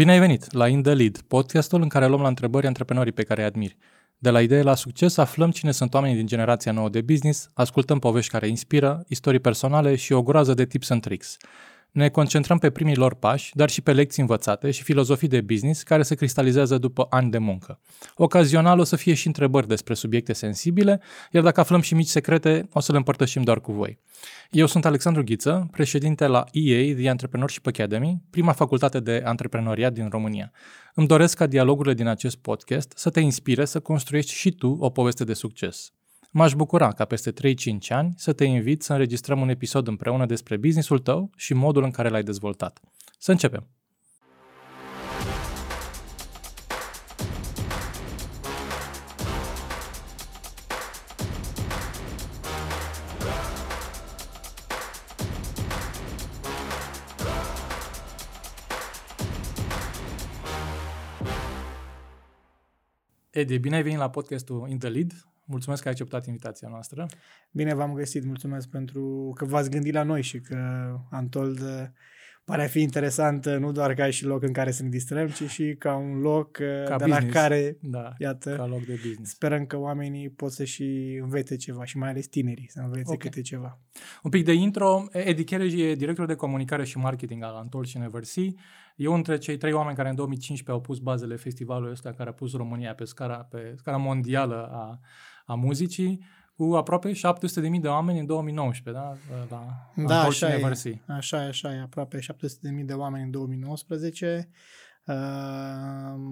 Bine ai venit la In The Lead, podcastul în care luăm la întrebări antreprenorii pe care îi admiri. De la idee la succes aflăm cine sunt oamenii din generația nouă de business, ascultăm povești care inspiră, istorii personale și o groază de tips and tricks. Ne concentrăm pe primii lor pași, dar și pe lecții învățate și filozofii de business care se cristalizează după ani de muncă. Ocazional o să fie și întrebări despre subiecte sensibile, iar dacă aflăm și mici secrete, o să le împărtășim doar cu voi. Eu sunt Alexandru Ghiță, președinte la EA, The Entrepreneurship Academy, prima facultate de antreprenoriat din România. Îmi doresc ca dialogurile din acest podcast să te inspire să construiești și tu o poveste de succes. M-aș bucura ca peste 3-5 ani să te invit să înregistrăm un episod împreună despre businessul tău și modul în care l-ai dezvoltat. Să începem! Edi, bine ai venit la podcastul In The Lead. Mulțumesc că ai acceptat invitația noastră. Bine v-am găsit, mulțumesc pentru că v-ați gândit la noi și că Antold uh, pare a fi interesant uh, nu doar ca și loc în care să ne distrăm, ci și ca un loc uh, ca de business. la care, da, iată, ca loc de business. sperăm că oamenii pot să și învețe ceva și mai ales tinerii să învețe okay. câte ceva. Un pic de intro, Edi Cherej e director de comunicare și marketing al Antold și Neversea. E unul dintre cei trei oameni care în 2015 au pus bazele festivalului ăsta care a pus România pe scara, pe scara mondială a a muzicii cu aproape 700.000 de oameni în 2019, da? La, da, așa e, așa e, așa e, aproape 700.000 de oameni în 2019. Uh,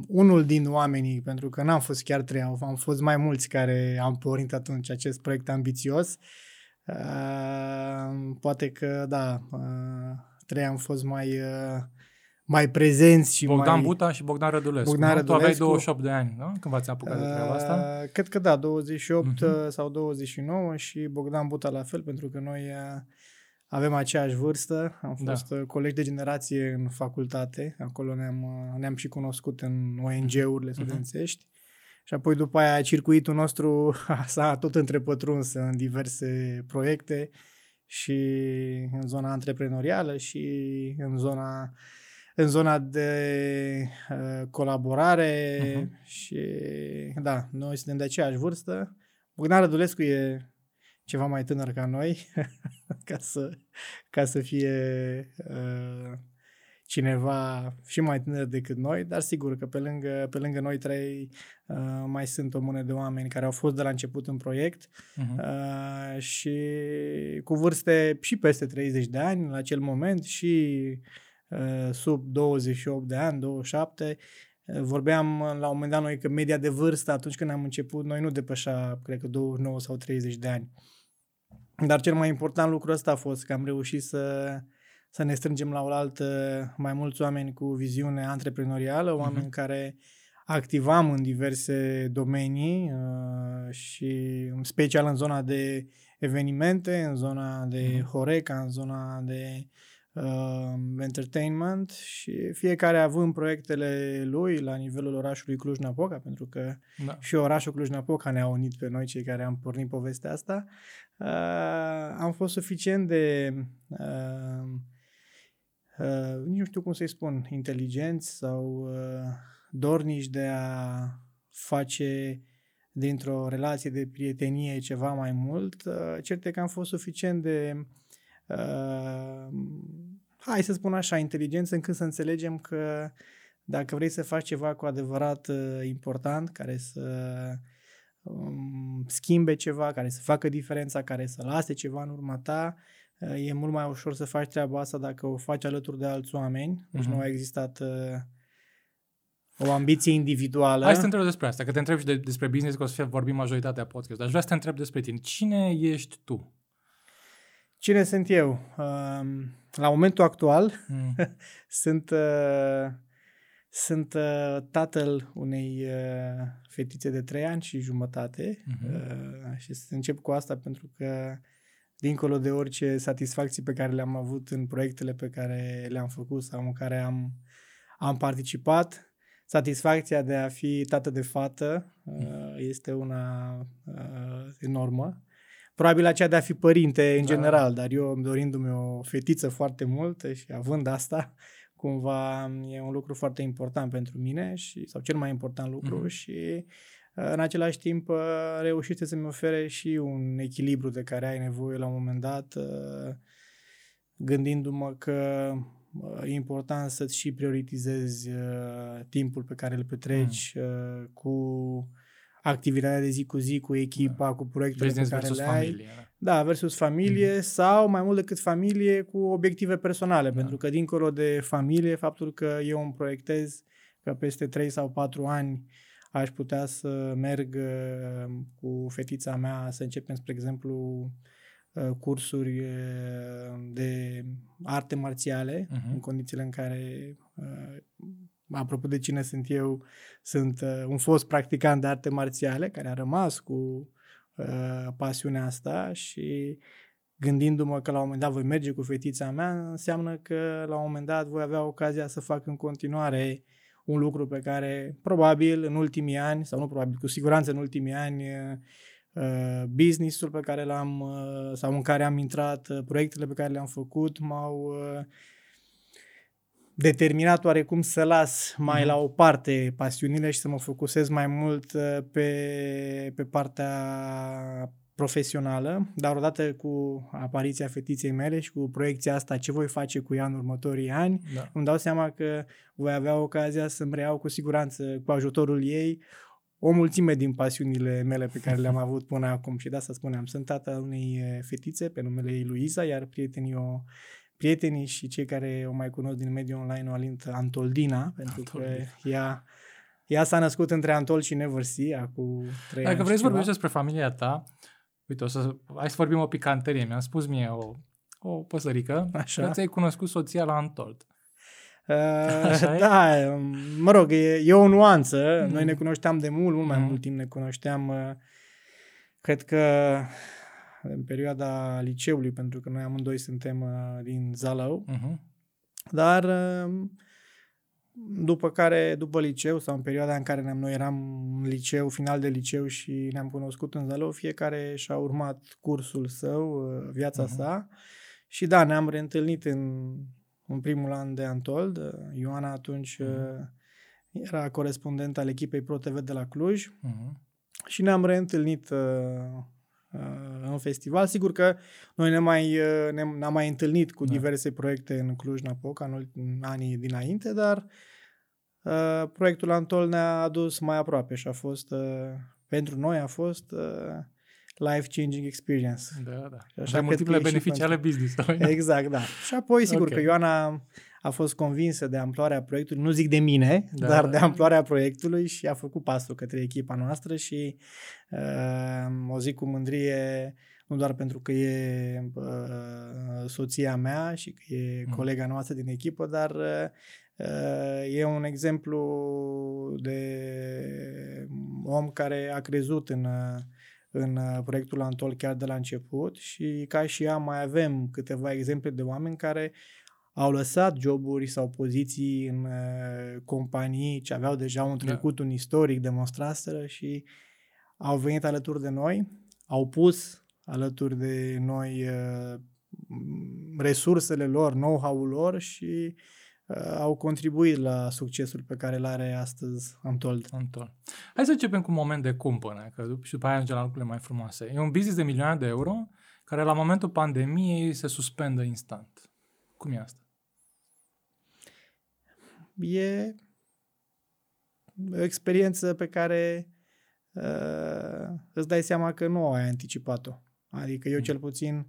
unul din oamenii, pentru că n-am fost chiar trei, am fost mai mulți care am pornit atunci acest proiect ambițios. Uh, poate că, da, uh, trei am fost mai... Uh, mai prezenți și Bogdan mai... Buta și Bogdan Rădulescu. Bogdan Rădulescu. Tu aveai 28 de ani, nu? Când v-ați apucat de treaba asta? Uh, cred că da, 28 uh-huh. Mhm. sau 29 și Bogdan Buta la fel, pentru că noi uh, avem aceeași vârstă. Am da. fost da. colegi de generație în facultate. Acolo ne-am, uh, ne-am și cunoscut în ONG-urile mhm. studențești. Uh-huh. Și apoi după aia circuitul nostru s-a tot întrepătruns în diverse proiecte și în zona antreprenorială și în zona în zona de uh, colaborare uh-huh. și da, noi suntem de aceeași vârstă. Bogdan Rădulescu e ceva mai tânăr ca noi, ca, să, ca să fie uh, cineva și mai tânăr decât noi, dar sigur că pe lângă, pe lângă noi trei uh, mai sunt o mână de oameni care au fost de la început în proiect uh-huh. uh, și cu vârste și peste 30 de ani la acel moment și Uh, sub 28 de ani, 27. Uh, vorbeam uh, la un moment dat noi că media de vârstă atunci când am început, noi nu depășea, cred că 29 sau 30 de ani. Dar cel mai important lucru ăsta a fost că am reușit să, să ne strângem la oaltă mai mulți oameni cu viziune antreprenorială, mhm. oameni uh-huh. care activam în diverse domenii uh, și în special în zona de evenimente, în zona de uh-huh. Horeca, în zona de uh, entertainment și fiecare având proiectele lui la nivelul orașului Cluj-Napoca, pentru că da. și orașul Cluj-Napoca ne-a unit pe noi, cei care am pornit povestea asta, uh, am fost suficient de, uh, uh, nici nu știu cum să-i spun, inteligenți sau uh, dornici de a face dintr-o relație de prietenie ceva mai mult. Uh, certe că am fost suficient de uh, hai să spun așa, inteligență încât să înțelegem că dacă vrei să faci ceva cu adevărat uh, important, care să um, schimbe ceva, care să facă diferența, care să lase ceva în urma ta, uh, e mult mai ușor să faci treaba asta dacă o faci alături de alți oameni. Deci uh-huh. nu a existat uh, o ambiție individuală. Hai să te întreb despre asta, că te întreb și de, despre business, că o să fie vorbim majoritatea podcast, dar aș vrea să te întreb despre tine. Cine ești tu? Cine sunt eu? Um, la momentul actual mm. sunt, uh, sunt uh, tatăl unei uh, fetițe de trei ani și jumătate mm-hmm. și să încep cu asta pentru că dincolo de orice satisfacții pe care le-am avut în proiectele pe care le-am făcut sau în care am, am participat, satisfacția de a fi tată de fată mm. este una enormă probabil aceea de a fi părinte în da. general, dar eu dorindu-mi o fetiță foarte mult și având asta, cumva e un lucru foarte important pentru mine și, sau cel mai important lucru mm-hmm. și în același timp reușite să-mi ofere și un echilibru de care ai nevoie la un moment dat, gândindu-mă că e important să-ți și prioritizezi timpul pe care îl petreci mm. cu activitatea de zi cu zi, cu echipa, da. cu proiectele Business pe care le familie, ai. Da. da, versus familie mm-hmm. sau mai mult decât familie cu obiective personale, da. pentru că dincolo de familie, faptul că eu îmi proiectez că peste 3 sau 4 ani aș putea să merg uh, cu fetița mea să începem, spre exemplu, uh, cursuri uh, de arte marțiale, uh-huh. în condițiile în care apropo de cine sunt eu, sunt uh, un fost practicant de arte marțiale care a rămas cu uh, pasiunea asta și gândindu-mă că la un moment dat voi merge cu fetița mea, înseamnă că la un moment dat voi avea ocazia să fac în continuare un lucru pe care probabil în ultimii ani, sau nu probabil, cu siguranță în ultimii ani, uh, businessul pe care l-am, uh, sau în care am intrat, uh, proiectele pe care le-am făcut m-au uh, determinat oarecum să las mai mm-hmm. la o parte pasiunile și să mă focusez mai mult uh, pe, pe partea profesională, dar odată cu apariția fetiței mele și cu proiecția asta ce voi face cu ea în următorii ani, da. îmi dau seama că voi avea ocazia să-mi reiau cu siguranță, cu ajutorul ei, o mulțime din pasiunile mele pe care le-am avut până acum și de asta spuneam, sunt tata unei uh, fetițe pe numele ei Luiza, iar prietenii o prietenii și cei care o mai cunosc din mediul online o alint Antoldina, pentru Antoldina. că ea, ea s-a născut între Antol și Neversea cu trei Dacă ani vrei să vorbești despre familia ta, uite, o să, hai să vorbim o picanterie. Mi-a spus mie o, o păsărică Așa. că ți-ai cunoscut soția la Antold. Uh, da, mă rog, e, e o nuanță. Mm. Noi ne cunoșteam de mult, mult mai mm. mult timp ne cunoșteam. Uh, cred că în perioada liceului, pentru că noi amândoi suntem uh, din Zalău. Uh-huh. Dar uh, după care, după liceu sau în perioada în care ne noi eram în liceu, final de liceu și ne-am cunoscut în Zalău, fiecare și-a urmat cursul său, uh, viața uh-huh. sa. Și da, ne-am reîntâlnit în, în primul an de Antold. Ioana atunci uh-huh. era corespondent al echipei ProTV de la Cluj. Uh-huh. Și ne-am reîntâlnit uh, Uh, în festival. Sigur că noi ne mai, uh, ne, ne-am mai întâlnit cu da. diverse proiecte în Cluj-Napoca în, în anii dinainte, dar uh, proiectul Antol ne-a adus mai aproape și a fost, uh, pentru noi a fost uh, life-changing experience. Da, da. Așa de multiple beneficii ale business Exact, da. Și apoi, sigur okay. că Ioana a fost convinsă de amploarea proiectului, nu zic de mine, da. dar de amploarea proiectului și a făcut pasul către echipa noastră și uh, o zic cu mândrie, nu doar pentru că e uh, soția mea și că e mm. colega noastră din echipă, dar uh, e un exemplu de om care a crezut în în proiectul Antol chiar de la început și ca și ea mai avem câteva exemple de oameni care au lăsat joburi sau poziții în uh, companii ce aveau deja un da. trecut, da. un istoric demonstraseră și au venit alături de noi, au pus alături de noi uh, resursele lor, know-how-ul lor și uh, au contribuit la succesul pe care îl are astăzi Antold. Antold. Hai să începem cu un moment de cumpănă, că și după aia ajungem la lucrurile mai frumoase. E un business de milioane de euro care la momentul pandemiei se suspendă instant. Cum e asta? E o experiență pe care uh, îți dai seama că nu ai anticipat-o. Adică eu mm. cel puțin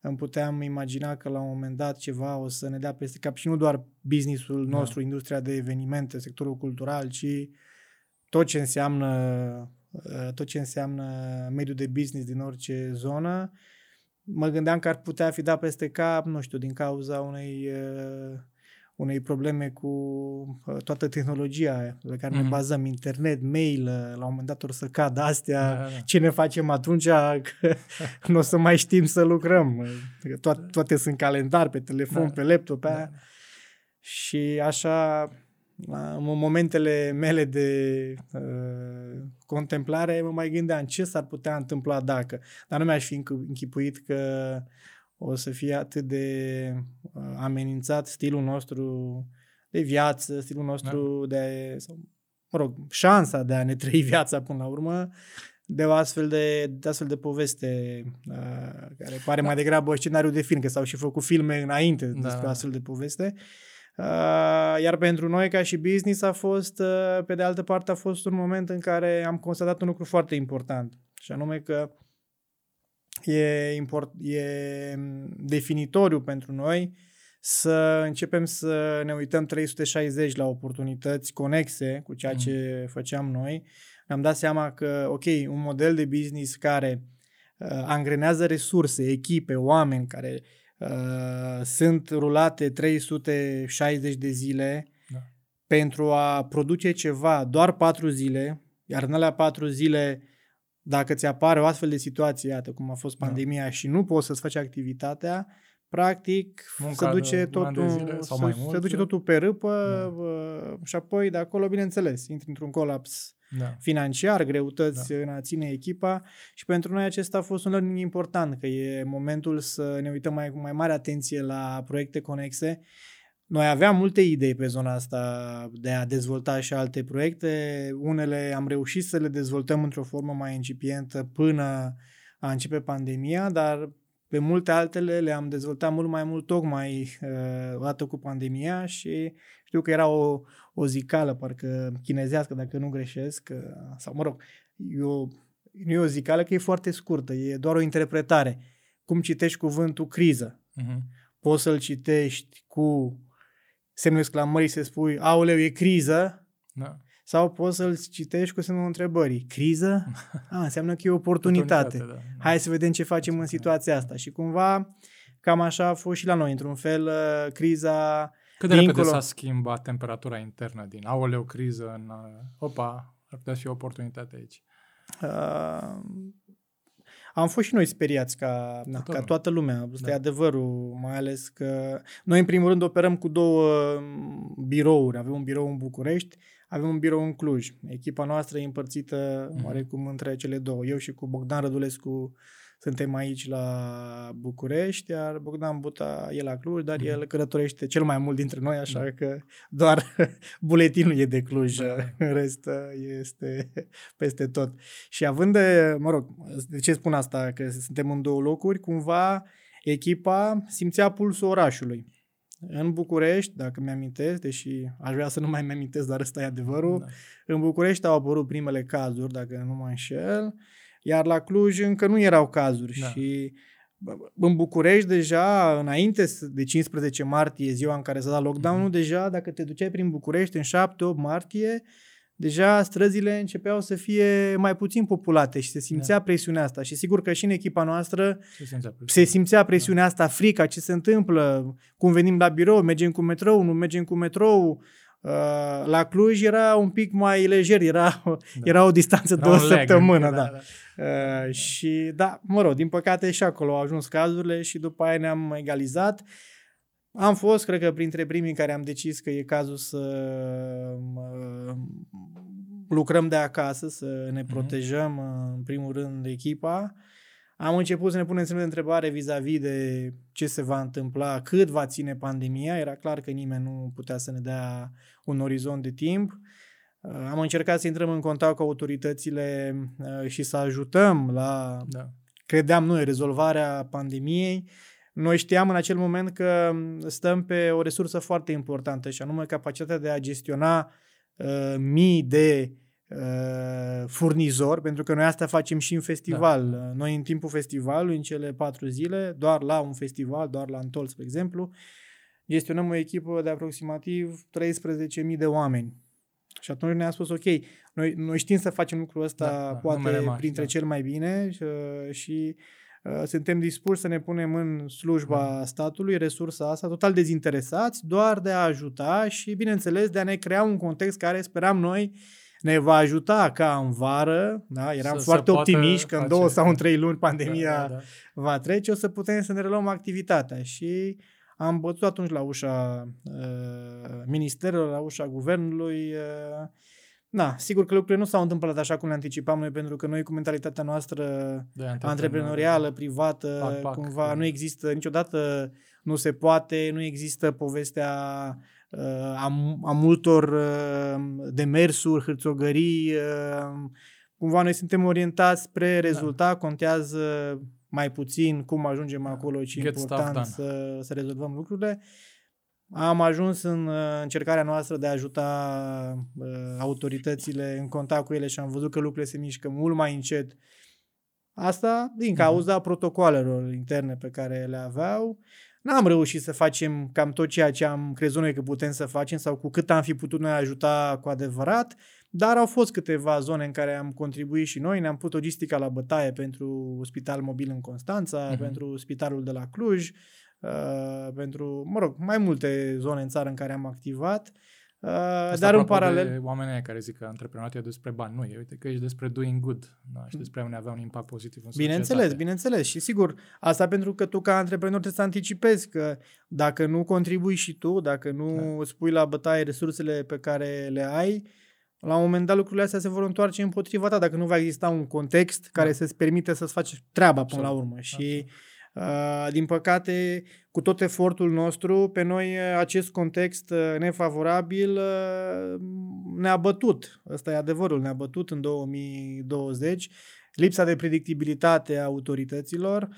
îmi puteam imagina că la un moment dat ceva o să ne dea peste cap și nu doar businessul da. nostru, da. industria de evenimente, sectorul cultural, ci tot ce înseamnă uh, tot ce înseamnă mediul de business din orice zonă. Mă gândeam că ar putea fi dat peste cap, nu știu, din cauza unei uh, unei probleme cu uh, toată tehnologia pe care mm-hmm. ne mhm. bazăm, internet, mail, uh, la un moment dat o să cadă astea, da, da. ce ne facem atunci, că nu o să mai știm să lucrăm. Toate, toate sunt calendar pe telefon, da. pe laptop, pe da. Aia. Și așa, în momentele mele de uh, contemplare, mă mai gândeam ce s-ar putea întâmpla dacă. Dar nu mi-aș fi închipuit că o să fie atât de uh, amenințat stilul nostru de viață, stilul nostru da. de, sau, mă rog, șansa de a ne trăi viața până la urmă, de o astfel de, de astfel de poveste uh, care pare da. mai degrabă scenariu de film, că s-au și făcut filme înainte da. despre astfel de poveste. Uh, iar pentru noi ca și business a fost, uh, pe de altă parte, a fost un moment în care am constatat un lucru foarte important și anume că e, import, e definitoriu pentru noi să începem să ne uităm 360 la oportunități conexe cu ceea ce mm. făceam noi. Ne-am dat seama că, ok, un model de business care uh, angrenează resurse, echipe, oameni care uh, sunt rulate 360 de zile da. pentru a produce ceva doar 4 zile, iar în alea 4 zile dacă ți apare o astfel de situație, iată cum a fost da. pandemia da. și nu poți să-ți faci activitatea, practic Munca se duce, totul, zile, sau mai mult, se duce da. totul pe râpă da. și apoi de acolo, bineînțeles, intri într-un colaps da. financiar, greutăți da. în a ține echipa și pentru noi acesta a fost un learning important, că e momentul să ne uităm mai, cu mai mare atenție la proiecte conexe noi aveam multe idei pe zona asta de a dezvolta și alte proiecte. Unele am reușit să le dezvoltăm într-o formă mai incipientă până a începe pandemia, dar pe multe altele le-am dezvoltat mult mai mult tocmai uh, odată cu pandemia și știu că era o, o zicală, parcă chinezească, dacă nu greșesc, uh, sau mă rog, eu, nu e o zicală că e foarte scurtă, e doar o interpretare. Cum citești cuvântul criză? Uh-huh. Poți să-l citești cu semnul exclamării să spui, aoleu, e criză, da. sau poți să-l citești cu semnul întrebării. Criză? Ah, înseamnă că e oportunitate. oportunitate da, da. Hai să vedem ce facem în situația asta. Și cumva, cam așa a fost și la noi. Într-un fel, uh, criza... Cât de dincolo... repede s-a schimbat temperatura internă din aoleu, criză, în... Uh, opa, ar putea fi o oportunitate aici. Uh, am fost și noi speriați ca, na, ca toată lumea, ăsta da. e adevărul, mai ales că noi în primul rând operăm cu două mm, birouri, avem un birou în București, avem un birou în Cluj. Echipa noastră e împărțită mm-hmm. oarecum între cele două. Eu și cu Bogdan Rădulescu suntem aici la București, iar Bogdan Buta e la Cluj, dar mm-hmm. el călătorește cel mai mult dintre noi, așa mm-hmm. că doar buletinul e de Cluj, da. în rest este peste tot. Și având de, mă rog, de ce spun asta, că suntem în două locuri, cumva echipa simțea pulsul orașului. În București, dacă mi-amintesc, deși aș vrea să nu mai mi-amintesc, dar ăsta e adevărul, da. în București au apărut primele cazuri, dacă nu mă înșel, iar la Cluj încă nu erau cazuri da. și în București deja, înainte de 15 martie, ziua în care s-a dat lockdown-ul, mm-hmm. deja dacă te duceai prin București în 7-8 martie, deja străzile începeau să fie mai puțin populate și se simțea da. presiunea asta. Și sigur că și în echipa noastră se simțea, se simțea presiunea da. asta, frica, ce se întâmplă, cum venim la birou, mergem cu metrou, nu mergem cu metrou, Uh, la Cluj era un pic mai lejer, era, da. era o distanță era de o săptămână. Da, da. Da. Uh, și da, mă rog, din păcate și acolo au ajuns cazurile și după aia ne-am egalizat. Am fost, cred că, printre primii care am decis că e cazul să uh, lucrăm de acasă, să ne mhm. protejăm, uh, în primul rând, echipa. Uh, am început să ne punem semne de întrebare vis-a-vis de ce se va întâmpla, cât va ține pandemia. Era clar că nimeni nu putea să ne dea un orizont de timp. Uh, am încercat să intrăm în contact cu autoritățile uh, și să ajutăm la, da. credeam noi, rezolvarea pandemiei. Noi știam în acel moment că stăm pe o resursă foarte importantă și anume capacitatea de a gestiona uh, mii de uh, furnizor, pentru că noi asta facem și în festival. Da. Noi în timpul festivalului, în cele patru zile, doar la un festival, doar la Antol, spre exemplu, gestionăm o echipă de aproximativ 13.000 de oameni. Și atunci ne-a spus, ok, noi, noi știm să facem lucrul ăsta da, da, poate mari, printre da. cel mai bine și, uh, și uh, suntem dispuși să ne punem în slujba da. statului resursa asta, total dezinteresați, doar de a ajuta și, bineînțeles, de a ne crea un context care speram noi ne va ajuta ca în vară, da? eram să foarte optimiști că în două sau în trei luni pandemia da, da, da. va trece, o să putem să ne reluăm activitatea și am bătut atunci la ușa uh, ministerului, la ușa guvernului. Uh, na, sigur că lucrurile nu s-au întâmplat așa cum ne anticipam noi, pentru că noi cu mentalitatea noastră antreprenorială, privată, pac, pac, cumva da. nu există niciodată, nu se poate, nu există povestea a, a multor demersuri, hârțogării. Cumva noi suntem orientați spre da. rezultat, da. contează mai puțin cum ajungem da. acolo, ci Get important să, să rezolvăm lucrurile. Am ajuns în uh, încercarea noastră de a ajuta uh, autoritățile în contact cu ele și am văzut că lucrurile se mișcă mult mai încet. Asta din mhm. cauza uh-huh. protocoalelor interne pe care le aveau. N-am reușit să facem cam tot ceea ce am crezut noi că putem să facem sau cu cât am fi putut noi ajuta cu adevărat, dar au fost câteva zone în care am contribuit și noi. Ne-am pus logistica la bătaie pentru spital mobil în Constanța, uh-huh. pentru spitalul de la Cluj, uh, pentru, mă rog, mai multe zone în țară în care am activat. Uh, Asta dar în paralel... De oamenii care zic că antreprenoriatul e despre bani. Nu e, uite că ești despre doing good da? și despre a avea un impact pozitiv în societate. Bineînțeles, bineînțeles. Și sigur, asta pentru că tu ca antreprenor trebuie să anticipezi că dacă nu contribui și tu, dacă nu da. spui la bătaie resursele pe care le ai, la un moment dat lucrurile astea se vor întoarce împotriva ta dacă nu va exista un context da. care să-ți permite să-ți faci treaba până la urmă. Și uh, din păcate, cu tot efortul nostru, pe noi uh, acest context uh, nefavorabil uh, ne-a bătut. Ăsta e adevărul, ne-a bătut în 2020. Lipsa de predictibilitate a autorităților,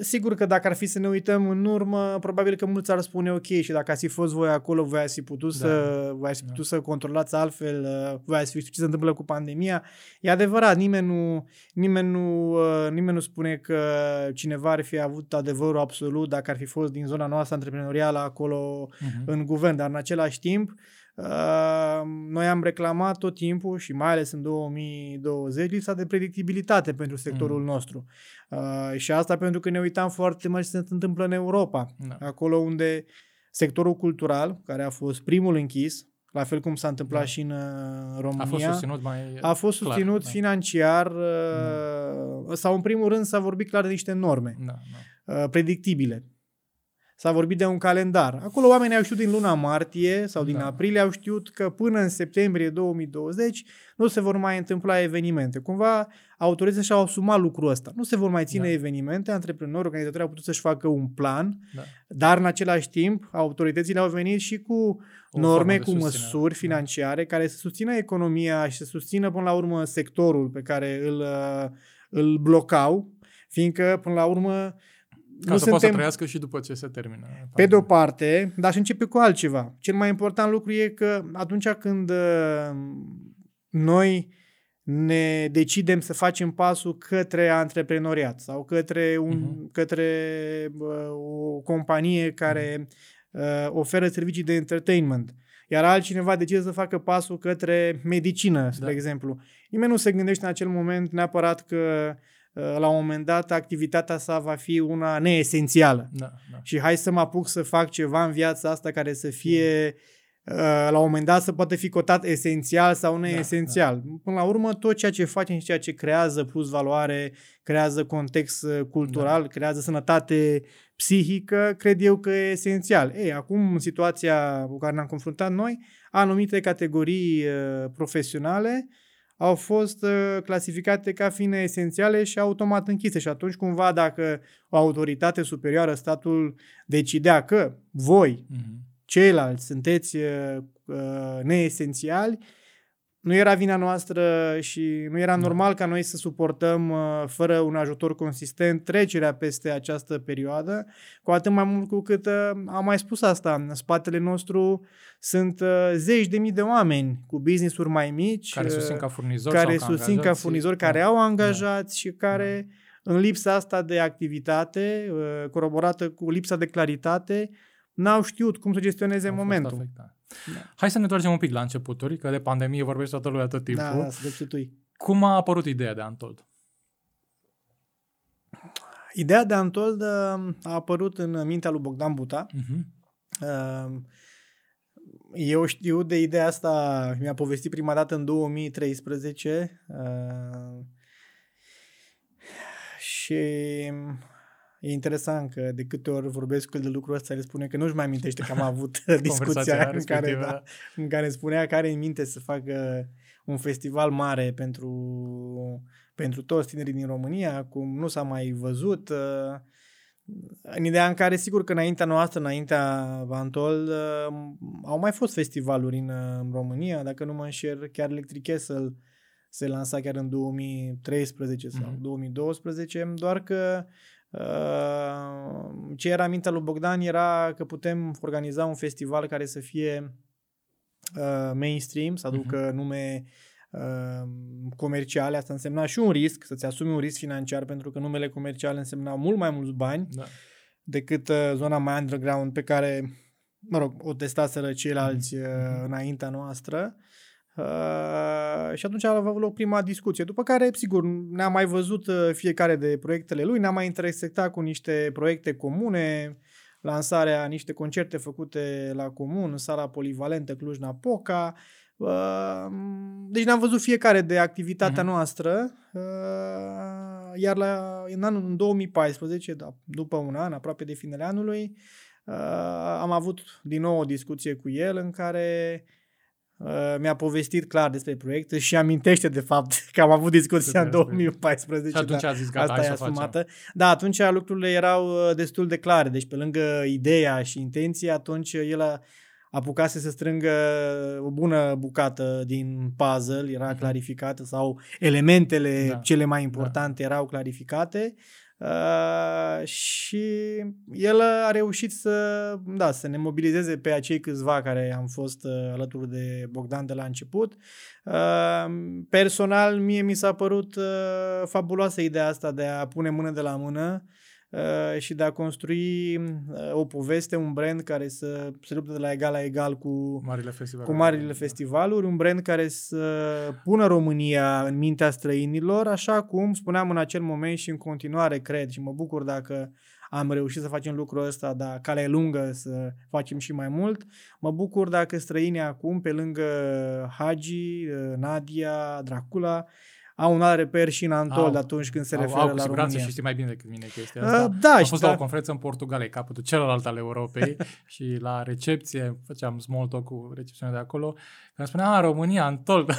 Sigur că dacă ar fi să ne uităm în urmă, probabil că mulți ar spune ok și dacă ați fi fost voi acolo, voi ați fi putut, da. să, voi ați fi putut da. să controlați altfel, uh, voi ați fi știut ce se întâmplă cu pandemia. E adevărat, nimeni nu, nimeni, nu, uh, nimeni nu spune că cineva ar fi avut adevărul absolut dacă ar fi fost din zona noastră antreprenorială acolo uh-huh. în guvern, dar în același timp uh, noi am reclamat tot timpul și mai ales în 2020 lipsa de predictibilitate pentru sectorul mm. nostru. Uh, și asta pentru că ne uitam foarte mult ce se întâmplă în Europa, da. acolo unde sectorul cultural, care a fost primul închis, la fel cum s-a întâmplat da. și în România. A fost susținut mai A fost susținut clar, financiar da. uh, sau în primul rând s-a vorbit clar de niște norme da, da. Uh, predictibile. S-a vorbit de un calendar. Acolo oamenii au știut din luna martie sau din da. aprilie, au știut că până în septembrie 2020 nu se vor mai întâmpla evenimente. Cumva autoritățile și-au asumat lucrul ăsta. Nu se vor mai ține da. evenimente, antreprenorii, organizatorii au putut să-și facă un plan, da. dar în același timp autoritățile au venit și cu o norme, cu măsuri da. financiare da. care să susțină economia și să susțină până la urmă sectorul pe care îl, îl blocau, fiindcă până la urmă ca nu să suntem... poată să trăiască și după ce se termină. Pe de o parte, dar și începe cu altceva. Cel mai important lucru e că atunci când uh, noi ne decidem să facem pasul către antreprenoriat sau către, un, uh-huh. către uh, o companie care uh, oferă servicii de entertainment, iar altcineva decide să facă pasul către medicină, da. spre exemplu. Nimeni nu se gândește în acel moment neapărat că Uh, la un moment dat activitatea sa va fi una neesențială. Da, da. Și hai să mă apuc să fac ceva în viața asta care să fie uh, la un moment dat să poate fi cotat esențial sau neesențial. Da, da. Până la urmă, tot ceea ce facem și ceea ce creează plus valoare, creează context uh, cultural, da. creează sănătate psihică, cred eu că e esențial. Ei, acum, în situația cu care ne-am confruntat noi, anumite categorii profesionale au fost uh, clasificate ca fiind esențiale și automat închise. Și atunci, cumva, dacă o autoritate superioară, statul, decidea că voi, uh-huh. ceilalți, sunteți uh, uh, neesențiali, nu era vina noastră și nu era da. normal ca noi să suportăm uh, fără un ajutor consistent trecerea peste această perioadă, cu atât mai mult cu cât uh, am mai spus asta, în spatele nostru sunt uh, zeci de mii de oameni cu business-uri mai mici, care susțin ca furnizori, care sau susțin ca furnizori, care da. au angajați da. și care da. în lipsa asta de activitate, coroborată cu lipsa de claritate, n-au știut cum să gestioneze au momentul. Afectat. Da. Hai să ne întoarcem un pic la începuturi, că de pandemie vorbește toată lumea tot timpul. Da, da, să Cum a apărut ideea de Antold? Ideea de Antold uh, a apărut în mintea lui Bogdan Buta. Uh-huh. Eu știu de ideea asta, mi-a povestit prima dată în 2013 uh, și E interesant că de câte ori vorbesc cu el de lucrul ăsta, el spune că nu-și mai amintește că am avut discuția în care, da, în care spunea că are în minte să facă un festival mare pentru, pentru toți tinerii din România, cum nu s-a mai văzut. Uh, în ideea în care, sigur că înaintea noastră, înaintea Vantol, uh, au mai fost festivaluri în, uh, în România, dacă nu mă înșer, chiar Electric Castle se lansa chiar în 2013 sau mm-hmm. 2012, doar că uh, ce era mintea lui Bogdan era că putem organiza un festival care să fie uh, mainstream, să aducă mm-hmm. nume uh, comerciale, asta însemna și un risc, să-ți asumi un risc financiar, pentru că numele comerciale însemnau mult mai mulți bani da. decât uh, zona mai underground pe care, mă rog, o testaseră ceilalți mm-hmm. uh, mhm. înaintea noastră. Uh, și atunci a avut loc prima discuție, după care, sigur, ne-am mai văzut uh, fiecare de proiectele lui, ne-am mai intersectat cu niște proiecte comune, lansarea niște concerte făcute la comun în sala polivalentă Cluj-Napoca, uh, deci ne-am văzut fiecare de activitatea uh-huh. noastră, uh, iar la, în anul în 2014, da, după un an, aproape de finele anului, uh, am avut din nou o discuție cu el în care Uh, mi-a povestit clar despre proiect și amintește de fapt că am avut discuția în 2014. Și atunci da, a zis gata, asta e asumată. Da, atunci lucrurile erau uh, destul de clare. Deci pe lângă ideea și intenția, atunci el a apucase să strângă o bună bucată din puzzle, era uh-huh. clarificată sau elementele da. cele mai importante da. erau clarificate Uh, și el a reușit să, da, să ne mobilizeze pe acei câțiva care am fost uh, alături de Bogdan de la început. Uh, personal, mie mi s-a părut uh, fabuloasă ideea asta de a pune mână de la mână Uh, și de a construi uh, o poveste, un brand care să se lupte de la egal la egal cu marile festivaluri, cu marile festivaluri un brand care să pună România în mintea străinilor, așa cum spuneam în acel moment și în continuare cred și mă bucur dacă am reușit să facem lucrul ăsta, dar calea e lungă să facem și mai mult. Mă bucur dacă străinii acum, pe lângă Hagi, uh, Nadia, Dracula, au un alt reper și în Antol au, atunci când se au, referă au, la România. și știi mai bine decât mine chestia asta. Uh, da, Am fost da. la o conferință în Portugalia, capătul celălalt al Europei și la recepție, făceam small talk cu recepționea de acolo, când spunea, a, România, Antol.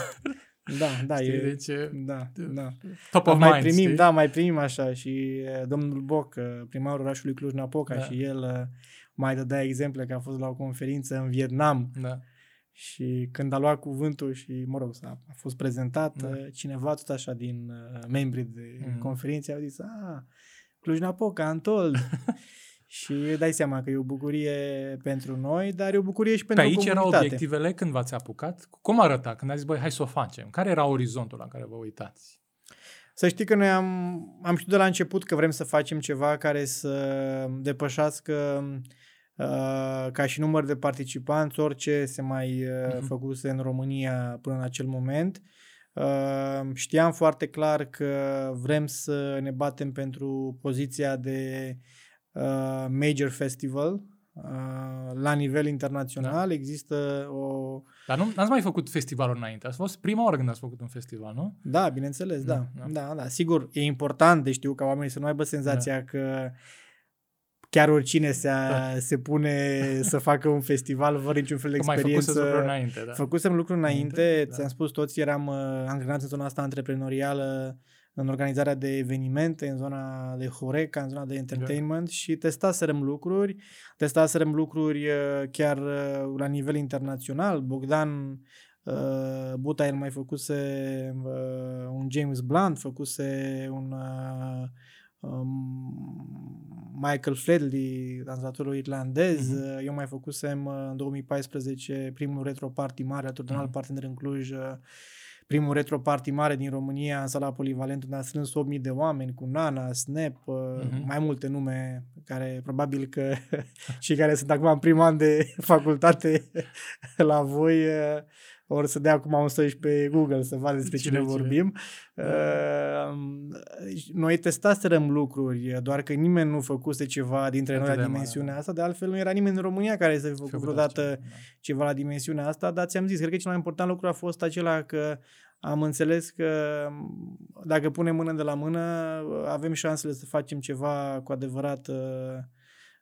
Da, da, știi, e, deci, da, da. Top of mai mind, primim, știi? Da, mai primim așa și domnul Boc, primarul orașului Cluj-Napoca da. și el mai dădea exemple că a fost la o conferință în Vietnam da și când a luat cuvântul și, mă rog, a, a fost prezentat, da. cineva tot așa din uh, membrii de mm. conferințe au zis, a, Cluj-Napoca, Antol. și dai seama că e o bucurie pentru noi, dar e o bucurie și pentru Pe aici comunitate. erau obiectivele când v-ați apucat? Cum arăta când a zis, băi, hai să o facem? Care era orizontul la care vă uitați? Să știi că noi am, am știut de la început că vrem să facem ceva care să depășească Uh, ca și număr de participanți, orice se mai uh, uh-huh. făcuse în România până în acel moment. Uh, știam foarte clar că vrem să ne batem pentru poziția de uh, major festival uh, la nivel internațional. Da. Există o... Dar nu ați mai făcut festivalul înainte. Ați fost prima oară când ați făcut un festival, nu? Da, bineînțeles, da. Da, da. da, da. Sigur, e important de știu ca oamenii să nu aibă senzația da. că chiar oricine se, da. se pune să facă un festival fără niciun fel de experiență. Mai lucruri înainte, da. Făcusem lucruri înainte, înainte da. ți-am spus, toți eram uh, angrenați în zona asta antreprenorială, în organizarea de evenimente, în zona de Horeca, în zona de entertainment da. și testaserăm lucruri, testaserăm lucruri uh, chiar uh, la nivel internațional. Bogdan uh, Buta el mai făcuse uh, un James Blunt, făcuse un uh, Michael Fredley, dansatorul irlandez. Uh-huh. Eu mai făcusem uh, în 2014 primul retro party mare alături de un alt mhm. partener în Cluj, uh, primul retro party mare din România în sala polivalentă unde a strâns 8.000 de oameni cu Nana, Snap, uh-huh. mai multe nume care probabil că și care sunt acum în primul an de facultate la voi ori să dea acum un search pe Google să vadă despre cine, cine vorbim. Da. Uh, noi testaserăm lucruri, doar că nimeni nu făcuse ceva dintre noi la dimensiunea mare, asta, de altfel nu era nimeni în România care să fi făcut vreodată ceva, da. ceva la dimensiunea asta, dar ți-am zis, cred că cel mai important lucru a fost acela că am înțeles că dacă punem mână de la mână, avem șansele să facem ceva cu adevărat uh,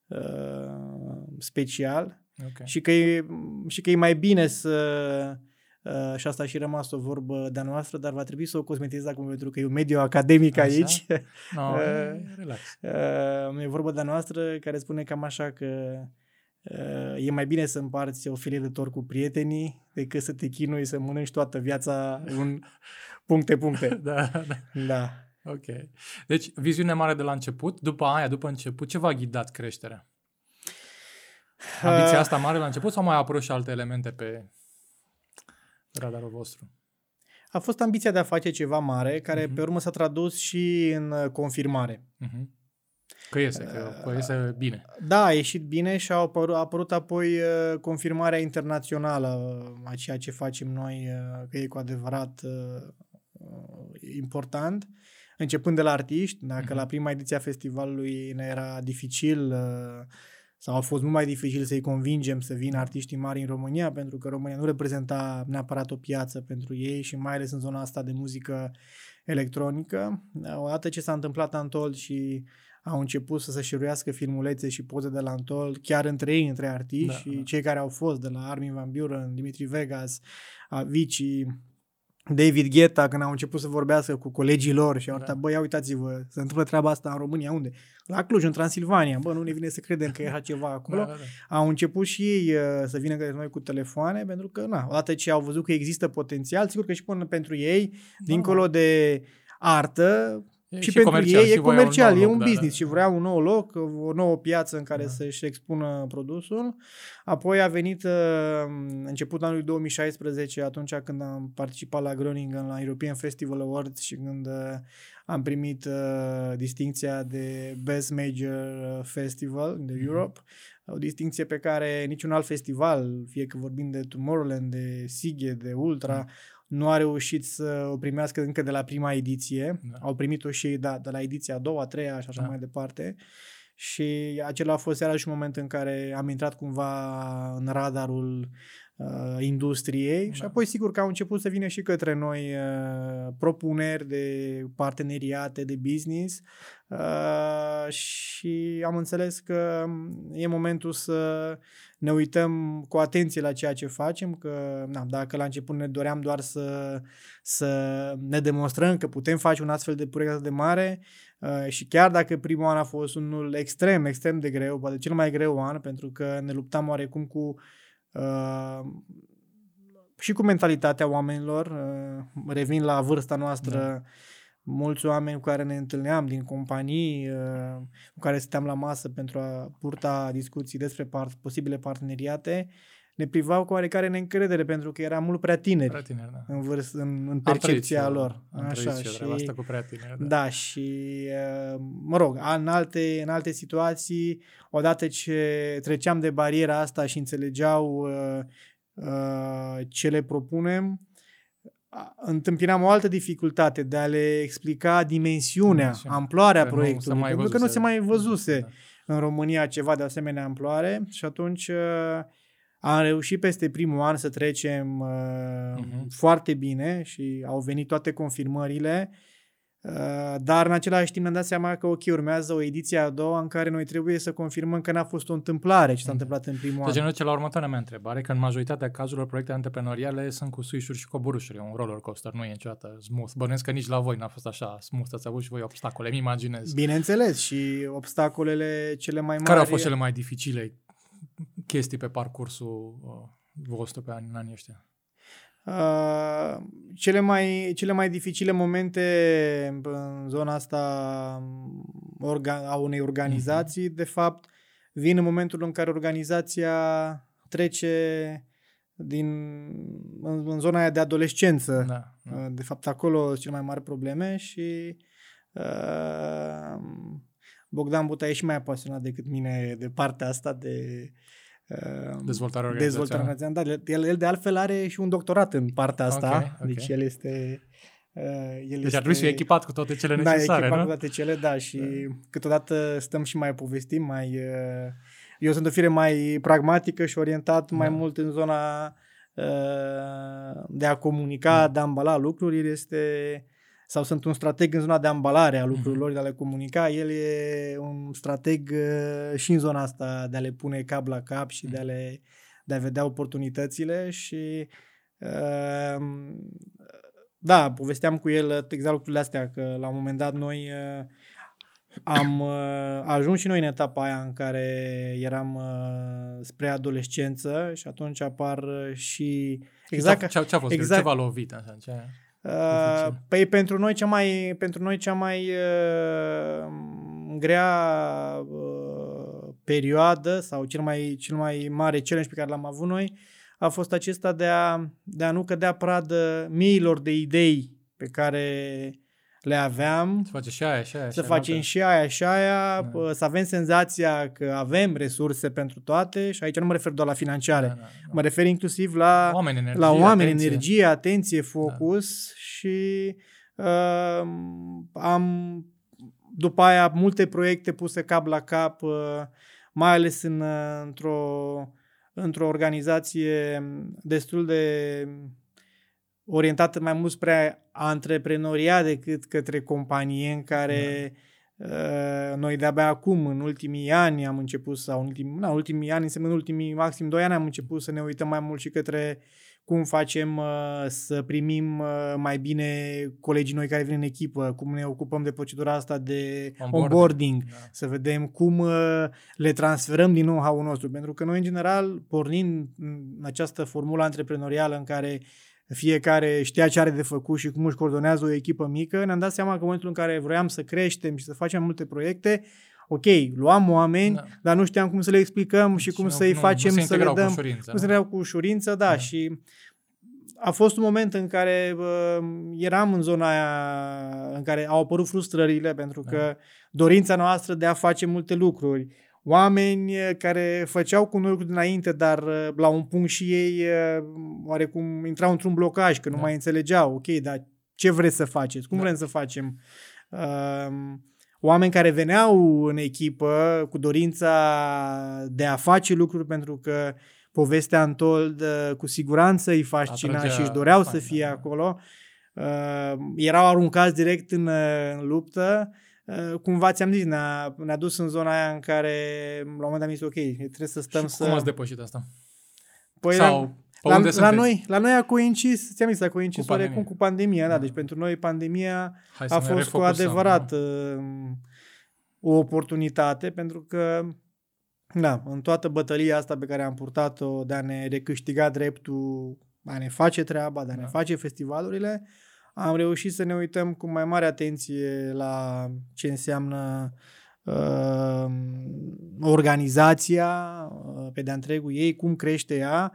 uh, special okay. și, că e, și că e mai bine să Uh, și asta a și rămas o vorbă de-a noastră, dar va trebui să o cosmetizez acum pentru că e un mediu academic așa? aici. No, uh, relax. Uh, e vorba de-a noastră care spune cam așa că uh, e mai bine să împarți o filie de tor cu prietenii decât să te chinui să mănânci toată viața în puncte-puncte. da, da. da. Ok. Deci, viziune mare de la început, după aia, după început, ce v-a ghidat creșterea? Ambiția asta mare la început sau mai apărut și alte elemente pe radarul vostru? A fost ambiția de a face ceva mare, care uh-huh. pe urmă s-a tradus și în uh, confirmare. Uh-huh. Că iese, că, că iese bine. Da, a ieșit bine și a apărut, a apărut apoi uh, confirmarea internațională a ceea ce facem noi, uh, că e cu adevărat important, începând de la artiști, dacă uh-huh. la prima ediție a festivalului ne era dificil sau a fost mult mai dificil să-i convingem să vină artiștii mari în România, pentru că România nu reprezenta neapărat o piață pentru ei și mai ales în zona asta de muzică electronică. Odată ce s-a întâmplat Antol și au început să se șiruiască filmulețe și poze de la Antol, chiar între ei, între artiști da, și da. cei care au fost, de la Armin Van Buren, Dimitri Vegas, Avicii, David Guetta, când au început să vorbească cu colegii lor și au da. băi, uitați-vă, se întâmplă treaba asta în România, unde? La Cluj, în Transilvania, bă, nu ne vine să credem că e așa ceva acolo. Da, da, da. Au început și ei uh, să vină către noi cu telefoane, pentru că, na, odată ce au văzut că există potențial, sigur că și până pentru ei, da. dincolo de artă, E și, și pentru ei e comercial, un e un loc, business da, și vrea un nou loc, o nouă piață în care da. să-și expună produsul. Apoi a venit uh, începutul anului 2016, atunci când am participat la Groningen la European Festival Awards și când uh, am primit uh, distinția de Best Major uh, Festival in the mm-hmm. Europe, o distinție pe care niciun alt festival, fie că vorbim de Tomorrowland, de Sighe, de Ultra, mm-hmm nu a reușit să o primească încă de la prima ediție. Da. Au primit-o și da, de la ediția a doua, a treia și așa da. mai departe. Și acela a fost iarăși un moment în care am intrat cumva în radarul uh, industriei da. și apoi sigur că au început să vină și către noi uh, propuneri de parteneriate, de business uh, și am înțeles că e momentul să ne uităm cu atenție la ceea ce facem, că na, dacă la început ne doream doar să, să ne demonstrăm că putem face un astfel de proiect de mare uh, și chiar dacă primul an a fost unul extrem, extrem de greu, poate cel mai greu an, pentru că ne luptam oarecum cu uh, și cu mentalitatea oamenilor, uh, revin la vârsta noastră, da. Mulți oameni cu care ne întâlneam din companii uh, cu care stăteam la masă pentru a purta discuții despre part, posibile parteneriate, ne privau cu oarecare neîncredere pentru că eram mult prea tineri, prea tineri da. în, vârs, în, în percepția am lor. Am Așa, și, asta cu prea tineri, da. da, și uh, mă rog, în alte, în alte situații, odată ce treceam de bariera asta și înțelegeau uh, uh, ce le propunem, întâmpinam o altă dificultate de a le explica dimensiunea, Dimensiune. amploarea că proiectului, nu, pentru că nu se mai văzuse da. în România ceva de asemenea amploare și atunci uh, am reușit peste primul an să trecem uh, uh-huh. foarte bine și au venit toate confirmările Uh, dar în același timp ne-am dat seama că, ok, urmează o ediție a doua în care noi trebuie să confirmăm că n-a fost o întâmplare ce s-a întâmplat în primul deci, an. Deci, la următoarea mea întrebare, că în majoritatea cazurilor proiecte antreprenoriale sunt cu suișuri și coborâșuri, un roller coaster, nu e niciodată smooth. Bănuiesc că nici la voi n-a fost așa smooth, ați avut și voi obstacole, îmi imaginez. Bineînțeles, și obstacolele cele mai mari... Care au fost cele mai dificile chestii pe parcursul uh, vostru pe în anii ăștia? Uh, cele, mai, cele mai dificile momente în zona asta orga, a unei organizații, mm-hmm. de fapt, vin în momentul în care organizația trece din, în, în zona aia de adolescență. Da, da. Uh, de fapt, acolo sunt cele mai mari probleme și uh, Bogdan Buta e și mai apasionat decât mine de partea asta de Ehm, dezvoltare organizațională. Dezvoltare El, el de altfel are și un doctorat în partea asta, okay, okay. deci el este... Uh, el deci este, ar trebui să fie echipat cu toate cele necesare, da, echipat nu? cu toate cele, da, și da. câteodată stăm și mai povestim, mai... Uh, eu sunt o fire mai pragmatică și orientat da. mai mult în zona uh, de a comunica, da. de a ambala lucruri. El este sau sunt un strateg în zona de ambalare a lucrurilor, mm-hmm. de a le comunica. El e un strateg uh, și în zona asta de a le pune cap la cap și mm-hmm. de a, le, de a vedea oportunitățile și Uh, da, povesteam cu el exact lucrurile astea, că la un moment dat noi uh, am uh, ajuns și noi în etapa aia în care eram uh, spre adolescență și atunci apar și exact ce, ce a fost? Exact, ce v-a lovit așa? Ce... Uh, păi pentru noi cea mai pentru noi cea mai uh, grea uh, perioadă sau cel mai cel mai mare challenge pe care l-am avut noi a fost acesta de a, de a nu cădea pradă miilor de idei pe care le aveam. Să facem și aia, și aia. Să facem și aia, și aia, da. să avem senzația că avem resurse pentru toate și aici nu mă refer doar la financiare, da, da, da. mă refer inclusiv la oameni, energie, la oameni atenție. energie, atenție, focus da. și uh, am după aia multe proiecte puse cap la cap, uh, mai ales în, uh, într-o, într-o organizație destul de orientată mai mult spre antreprenoria decât către companie în care da. uh, noi de-abia acum, în ultimii ani, am început, sau în ultimii, na, ultimii ani, înseamnă în ultimii maxim 2 ani, am început să ne uităm mai mult și către cum facem uh, să primim uh, mai bine colegii noi care vin în echipă, cum ne ocupăm de procedura asta de onboarding, onboarding da. să vedem cum uh, le transferăm din nou how nostru, pentru că noi, în general, pornind în această formulă antreprenorială în care uh, fiecare știa ce are de făcut și cum își coordonează o echipă mică, ne-am dat seama că în momentul în care vroiam să creștem și să facem multe proiecte, ok, luam oameni, da. dar nu știam cum să le explicăm și, și cum nu, să-i nu, facem nu să le dăm. Cu ușurință, cum să le cu ușurință, da, da. Și a fost un moment în care uh, eram în zona aia în care au apărut frustrările pentru da. că dorința noastră de a face multe lucruri, oameni eh, care făceau cu noi lucruri dinainte, dar eh, la un punct și ei eh, oarecum intrau într-un blocaj, că nu da. mai înțelegeau, ok, dar ce vreți să faceți, cum da. vrem să facem? Uh, oameni care veneau în echipă cu dorința de a face lucruri pentru că povestea Antold cu siguranță îi fascina Atragea și își doreau să fie da. acolo. Uh, erau aruncați direct în, în luptă Uh, cumva ți-am zis, ne-a, ne-a dus în zona aia în care la un moment am zis, ok, trebuie să stăm și să... cum ați depășit asta? Păi Sau la, la, la, noi, la noi a coincis, ți-am zis, a coincis cu oarecum cu pandemia, da, da, deci pentru noi pandemia a fost cu adevărat da. Uh, o oportunitate, pentru că da, în toată bătălia asta pe care am purtat-o de a ne recâștiga dreptul, a ne face treaba, de a da. ne face festivalurile, am reușit să ne uităm cu mai mare atenție la ce înseamnă uh, organizația uh, pe de-a întregul ei, cum crește ea.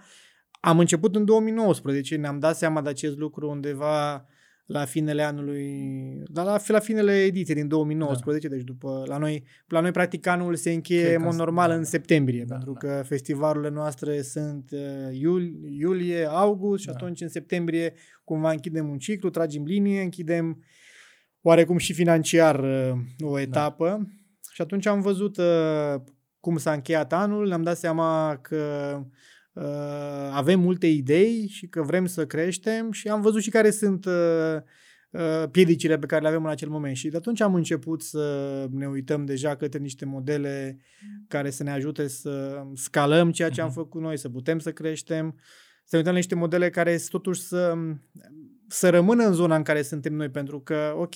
Am început în 2019, ne-am dat seama de acest lucru undeva la finele anului, dar la, la finele ediției din 2019, da. deci după, la noi, la noi practic anul se încheie în mod normal da, în septembrie, da, pentru da. că festivalurile noastre sunt uh, iul, iulie, august și da. atunci în septembrie cumva închidem un ciclu, tragem linie, închidem oarecum și financiar uh, o da. etapă da. și atunci am văzut uh, cum s-a încheiat anul, ne-am dat seama că uh, avem multe idei și că vrem să creștem și am văzut și care sunt uh, uh, piedicile pe care le avem în acel moment și de atunci am început să ne uităm deja către niște modele care să ne ajute să scalăm ceea ce am mhm. făcut noi, să putem să creștem, să ne uităm la niște modele care totuși să, să rămână în zona în care suntem noi, pentru că, ok,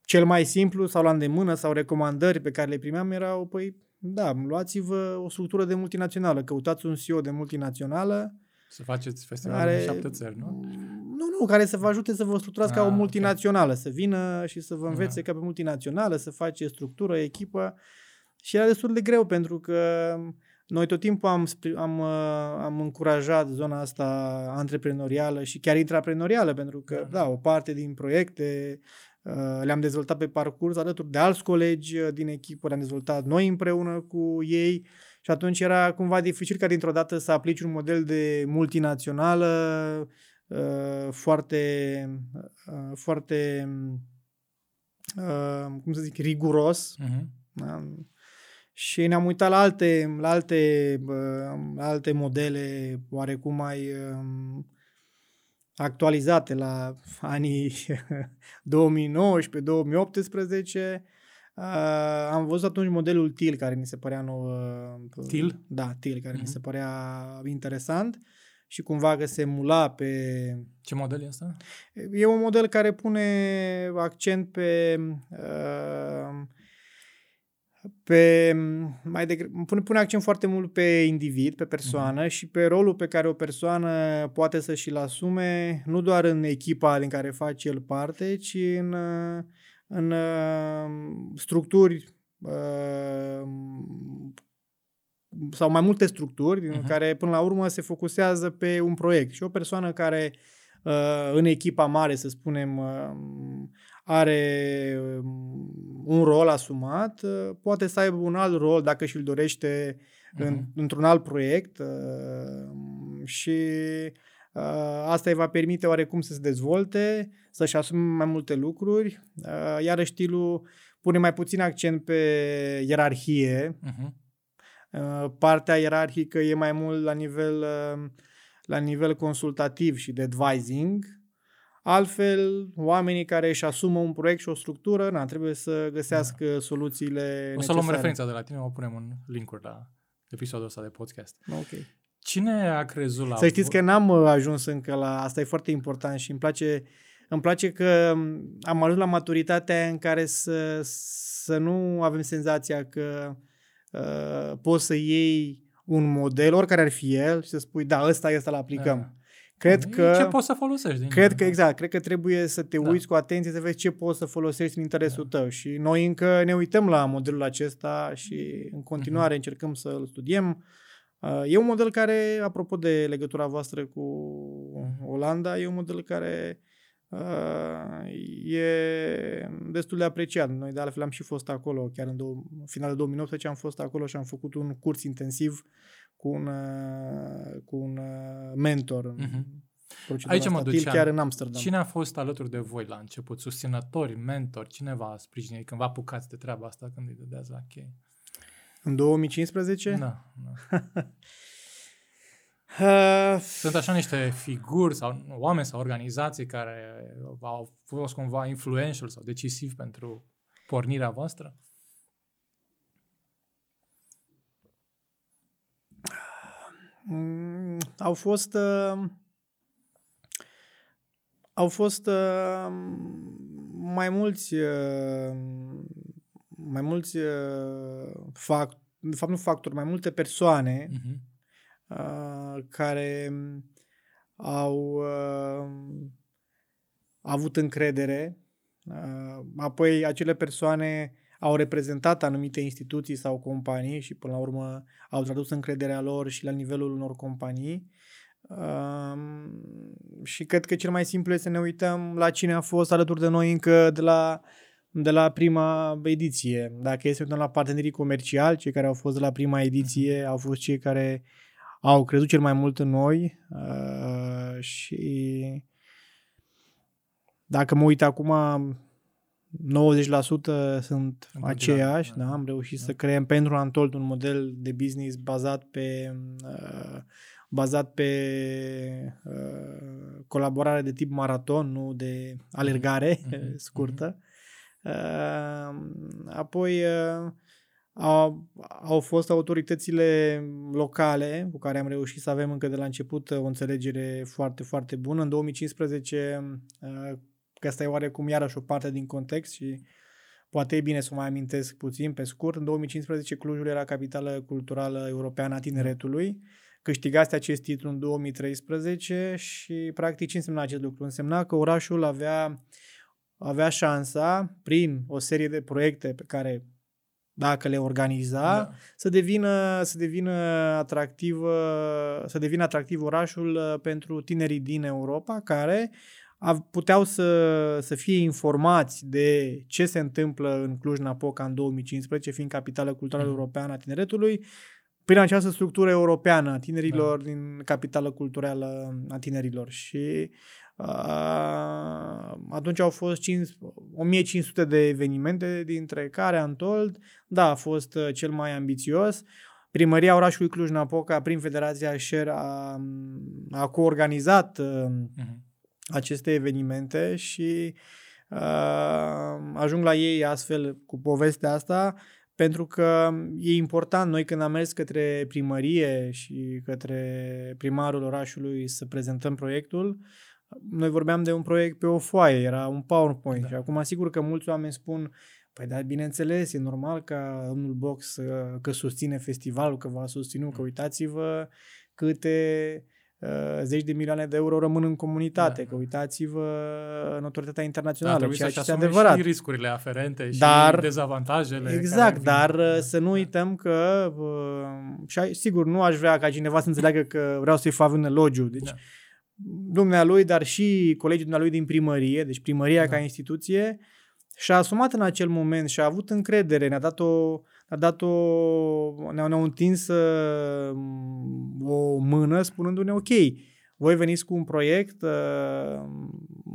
cel mai simplu sau la îndemână sau recomandări pe care le primeam erau, păi, da, luați-vă o structură de multinațională, căutați un CEO de multinațională. Să faceți festivalul care, în șapte țări, nu? Nu, nu, care să vă ajute să vă structurați ah, ca o multinațională, okay. să vină și să vă învețe ah. ca pe multinațională, să face structură, echipă. Și era destul de greu pentru că noi tot timpul am, am, uh, am încurajat zona asta antreprenorială și chiar intraprenorială, pentru că, da, da o parte din proiecte uh, le-am dezvoltat pe parcurs alături de alți colegi uh, din echipă, le-am dezvoltat noi împreună cu ei și atunci era cumva dificil ca dintr-o dată să aplici un model de multinațională foarte, foarte, cum să zic, riguros. Uh-huh. Da? și ne-am uitat la alte, la alte, la alte modele oarecum mai um, actualizate la anii 2019-2018. Uh, am văzut atunci modelul TIL care mi se părea nou. TIL? Da, TIL care uh-huh. mi mhm. se părea interesant și cumva că se mula pe... Ce model e asta? E un model care pune accent pe... Uh, pe mai de, pune, pune accent foarte mult pe individ, pe persoană uh-huh. și pe rolul pe care o persoană poate să și-l asume, nu doar în echipa din care face el parte, ci în, în uh, structuri uh, sau mai multe structuri uh-huh. care până la urmă se focusează pe un proiect. Și o persoană care uh, în echipa mare, să spunem, are um, un rol asumat, uh, poate să aibă un alt rol dacă și-l dorește uh-huh. în, mhm. într-un alt proiect uh, și uh, asta îi va permite oarecum să se dezvolte, să-și asume mai multe lucruri, iar stilul pune mai puțin accent pe ierarhie. Uh-huh. Partea ierarhică e mai mult la nivel, la nivel consultativ și de advising, Altfel, oamenii care își asumă un proiect și o structură, na, trebuie să găsească da. soluțiile O să necesare. luăm referința de la tine, o punem în link-uri la episodul ăsta de podcast. Ok. Cine a crezut la... Să știți că n-am uh, ajuns încă la... Asta e foarte important și îmi place, îmi place că um, am ajuns la maturitatea în care să, să nu avem senzația că uh, poți să iei un model, oricare ar fi el, și să spui, da, ăsta este, să-l aplicăm. Da. Cred că, ce poți să folosești. Din cred că, exact, cred că trebuie să te da. uiți cu atenție să vezi ce poți să folosești în interesul da. tău. Și noi încă ne uităm la modelul acesta și în continuare uh-huh. încercăm să-l studiem. Uh, e un model care, apropo de legătura voastră cu Olanda, e un model care uh, e destul de apreciat. Noi de altfel am și fost acolo, chiar în două, finalul 2019 am fost acolo și am făcut un curs intensiv cu un, uh, cu un uh, mentor uh-huh. Aici mă duceam. chiar în Amsterdam. Cine a fost alături de voi la început? Susținători, mentori? Cine v-a sprijinit când vă apucați de treaba asta când îi dădeați la chei? În 2015? Da. da. Uh, Sunt așa niște figuri sau oameni sau organizații care au fost cumva influential sau decisiv pentru pornirea voastră? Mm, au fost uh, au fost uh, mai mulți uh, mai mulți uh, fact, de fapt nu factori, mai multe persoane uh-huh. Uh, care au uh, avut încredere. Uh, apoi acele persoane au reprezentat anumite instituții sau companii și până la urmă au tradus încrederea lor și la nivelul unor companii. Um, și cred că cel mai simplu este să ne uităm la cine a fost alături de noi încă de la, de la prima ediție. Dacă este uităm la partenerii comerciali, cei care au fost de la prima ediție au fost cei care au crezut cel mai mult în noi uh, și dacă mă uit acum 90% sunt în aceiași, da, da, am reușit da. să creăm pentru Antold un model de business bazat pe uh, bazat pe uh, colaborare de tip maraton, nu de alergare mm-hmm. scurtă. Uh, apoi uh, au, au fost autoritățile locale cu care am reușit să avem încă de la început o înțelegere foarte, foarte bună. În 2015 uh, că asta e oarecum iarăși o parte din context și poate e bine să mai amintesc puțin pe scurt. În 2015 Clujul era capitală culturală europeană a tineretului. Câștigaste acest titlu în 2013 și practic ce însemna acest lucru? Însemna că orașul avea, avea șansa, prin o serie de proiecte pe care dacă le organiza, da. să devină, să devină atractiv, să devină atractiv orașul uh, pentru tinerii din Europa care puteau să, să fie informați de ce se întâmplă în Cluj-Napoca în 2015, fiind capitală culturală mm. europeană a tineretului, prin această structură europeană a tinerilor da. din capitală culturală a tinerilor. Și uh, atunci au fost 5, 1500 de evenimente, dintre care Antold, da, a fost uh, cel mai ambițios. Primăria orașului Cluj-Napoca, prin Federația Share, a, a coorganizat uh, uh-huh aceste evenimente și uh, ajung la ei astfel cu povestea asta pentru că e important, noi când am mers către primărie și către primarul orașului să prezentăm proiectul, noi vorbeam de un proiect pe o foaie, era un PowerPoint da. și acum asigur că mulți oameni spun Păi dar bineînțeles, e normal ca domnul Box că susține festivalul, că va susține, că mm. uitați-vă câte uh, zeci de milioane de euro rămân în comunitate, da, că da. uitați-vă în autoritatea internațională, da, ceea ce este adevărat. și riscurile aferente și dar, dezavantajele. Exact, dar vin. Uh, să nu uităm că, uh, și sigur, nu aș vrea ca cineva să înțeleagă că vreau să-i fac un elogiu, deci da. Dumnealui, dar și colegii dumnealui din primărie, deci primăria da. ca instituție, și-a asumat în acel moment și a avut încredere, ne-a dat o, a dat o ne-au, ne-au întins uh, o mână spunându-ne ok, voi veniți cu un proiect, uh,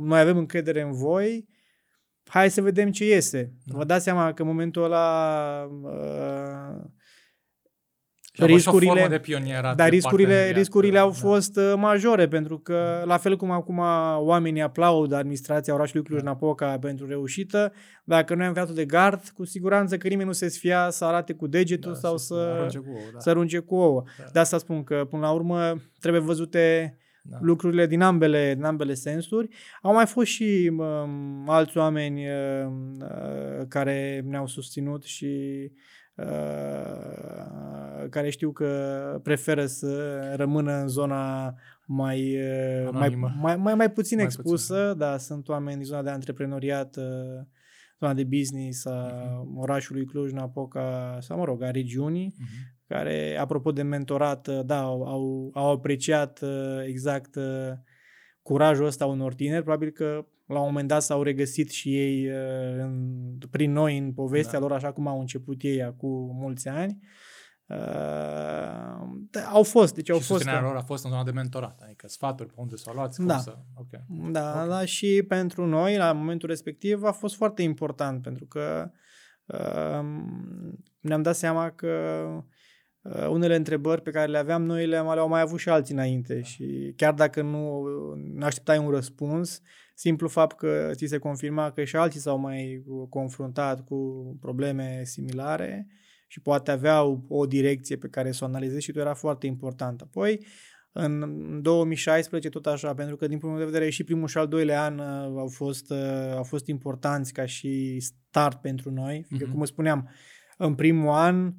noi avem încredere în voi, hai să vedem ce iese. Da. Vă dați seama că în momentul ăla uh, riscurile, de pionierat dar riscurile, riscurile au da. fost uh, majore, pentru că, la fel cum acum oamenii aplaudă administrația orașului Cluj-Napoca da. pentru reușită, dacă noi am fiat de gard, cu siguranță că nimeni nu se sfia să arate cu degetul da, sau să, arunce cu ouă, da. să arunce cu ouă. Da. De asta spun că, până la urmă, trebuie văzute da. lucrurile din ambele, din ambele sensuri. Au mai fost și um, alți oameni uh, care ne-au susținut și Uh, care știu că preferă să rămână în zona mai, uh, mai, mai, mai, mai puțin mai expusă, puțin. da, sunt oameni din zona de antreprenoriat, uh, zona de business a uh-huh. orașului Cluj-Napoca sau, mă rog, a regiunii, uh-huh. care, apropo de mentorat, da, au, au apreciat exact curajul ăsta unor tineri, probabil că la un moment dat s-au regăsit și ei uh, în, prin noi în povestea da. lor, așa cum au început ei acum mulți ani. Uh, da, au fost, deci au și fost. Și lor a fost în zona de mentorat, adică sfaturi pe unde să o luați, da. să... Okay. Da, okay. da, și pentru noi, la momentul respectiv, a fost foarte important, pentru că uh, ne-am dat seama că uh, unele întrebări pe care le aveam, noi le-am mai avut și alții înainte da. și chiar dacă nu așteptai un răspuns, simplu fapt că ți se confirma că și alții s-au mai confruntat cu probleme similare și poate aveau o direcție pe care să o analizezi și tu era foarte important. Apoi, în 2016 tot așa, pentru că din punct de vedere și primul și al doilea an uh, au fost, uh, au fost importanți ca și start pentru noi, fiindcă, mm-hmm. cum spuneam, în primul an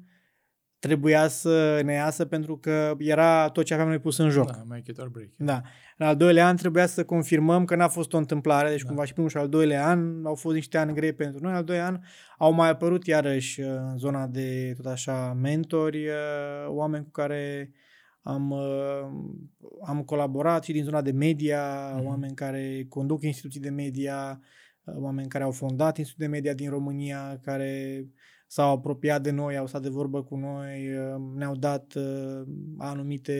trebuia să ne iasă pentru că era tot ce aveam noi pus în joc. Da, make it or break. Da. În al doilea an trebuia să confirmăm că n-a fost o întâmplare, deci da. cumva și primul și al doilea an au fost niște ani grei pentru noi. În al doilea an au mai apărut iarăși uh, în zona de tot așa mentori, uh, oameni cu care am, uh, am colaborat și din zona de media, mm-hmm. oameni care conduc instituții de media, oameni care au fondat instituții de media din România, care s-au apropiat de noi, au stat de vorbă cu noi, ne-au dat anumite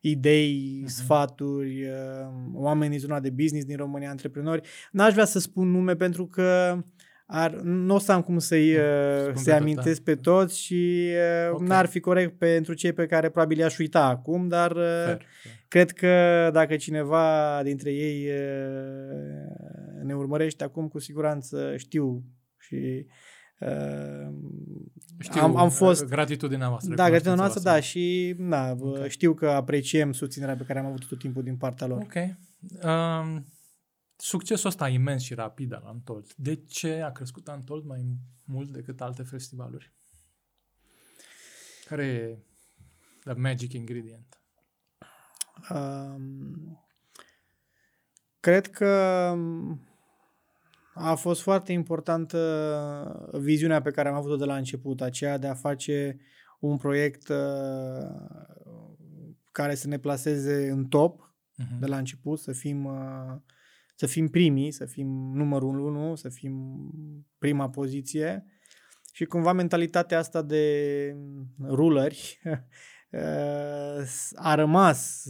idei, uh-huh. sfaturi, uh, oameni din zona de business din România, antreprenori. N-aș vrea să spun nume pentru că ar, nu o să am cum să-i uh, să amintesc da. pe toți și uh, okay. n-ar fi corect pentru cei pe care probabil i-aș uita acum, dar uh, fair, fair. cred că dacă cineva dintre ei uh, ne urmărește acum, cu siguranță știu și știu, am, am fost... Gratitudinea voastră. Da, gratitudinea noastră, da, și da, okay. știu că apreciem susținerea pe care am avut tot timpul din partea lor. Ok. Um, succesul ăsta imens și rapid al Antold, de ce a crescut Antold mai mult decât alte festivaluri? Care e the magic ingredient? Um, cred că a fost foarte importantă viziunea pe care am avut-o de la început, aceea de a face un proiect uh, care să ne placeze în top uh-huh. de la început, să fim, uh, să fim primii, să fim numărul unu, să fim prima poziție și cumva mentalitatea asta de ruleri uh, a rămas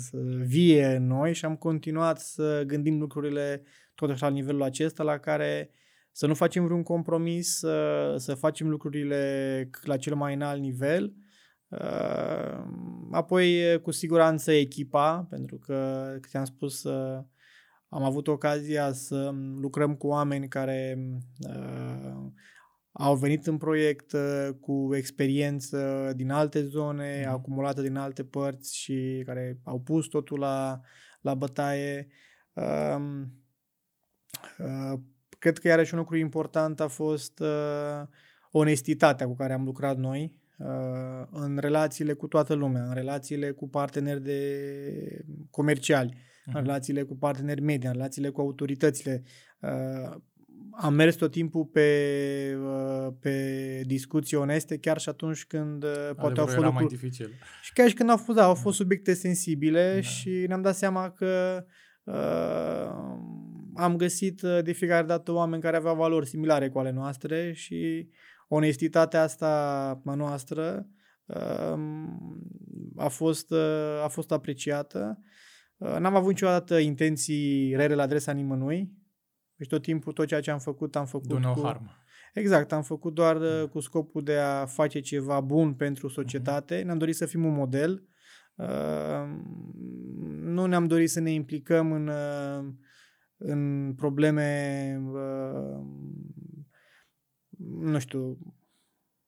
vie în noi și am continuat să gândim lucrurile tot așa la nivelul acesta la care să nu facem vreun compromis, să, să facem lucrurile la cel mai înalt nivel. Uh, apoi, cu siguranță, echipa, pentru că, cât am spus, uh, am avut ocazia să lucrăm cu oameni care uh, au venit în proiect uh, cu experiență din alte zone, mm. acumulată din alte părți și care au pus totul la, la bătaie. Uh, uh, cred că iarăși un lucru important a fost uh, onestitatea cu care am lucrat noi uh, în relațiile cu toată lumea, în relațiile cu parteneri de comerciali, uh-huh. în mhm. relațiile cu parteneri media, în relațiile cu autoritățile. Uh, am mers tot timpul pe, uh, pe discuții oneste, chiar și atunci când uh, Adevărul poate au fost lucruri... mai dificil. Și chiar și când au fost, da, au fost da. subiecte sensibile da. și ne-am dat seama că uh, am găsit uh, de fiecare dată oameni care aveau valori similare cu ale noastre și onestitatea asta a noastră uh, a fost, uh, a fost apreciată. Uh, n-am avut niciodată intenții rele la adresa nimănui, deci tot timpul, tot ceea ce am făcut, am făcut Do no cu... harm. Exact, am făcut doar mm. cu scopul de a face ceva bun pentru societate. Mm-hmm. Ne-am dorit să fim un model. Uh, nu ne-am dorit să ne implicăm în, uh, în probleme, uh, nu știu,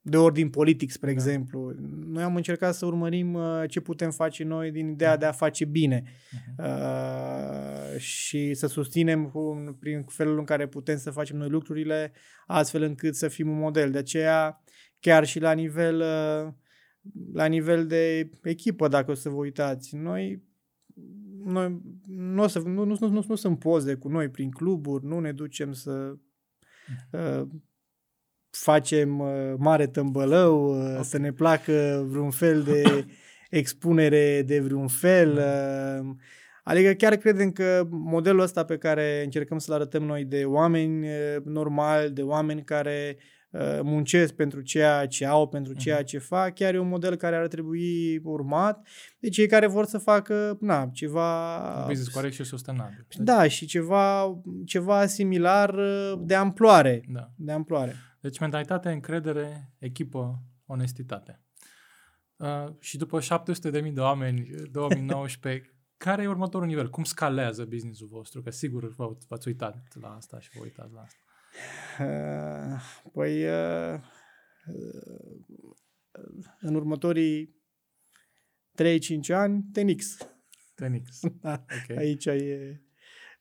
de ordin politic, spre da. exemplu. Noi am încercat să urmărim uh, ce putem face noi din ideea de a face bine uh-huh. uh, și să susținem cu, prin felul în care putem să facem noi lucrurile, astfel încât să fim un model. De aceea, chiar și la nivel, uh, la nivel de echipă, dacă o să vă uitați, noi noi nu, o să, nu, nu, nu, nu, nu sunt poze cu noi prin cluburi, nu ne ducem să uh, facem uh, mare tâmbălău, uh, okay. să ne placă vreun fel de expunere de vreun fel. Uh, adică chiar credem că modelul ăsta pe care încercăm să-l arătăm noi de oameni uh, normali, de oameni care uh, muncesc pentru ceea ce au, pentru ceea mhm. ce fac, chiar e un model care ar trebui urmat de cei care vor să facă na, ceva... Business corect și sustenabil. Da, și ceva, ceva similar uh, de amploare. Da. De amploare. Deci mentalitate, încredere, echipă, onestitate. Uh, și după 700.000 de oameni, 2019, care e următorul nivel? Cum scalează businessul vostru? Că sigur v-ați uitat la asta și vă uitați la asta. Uh, păi, uh, în următorii 3-5 ani, Tenix. Tenix. da, okay. Aici e...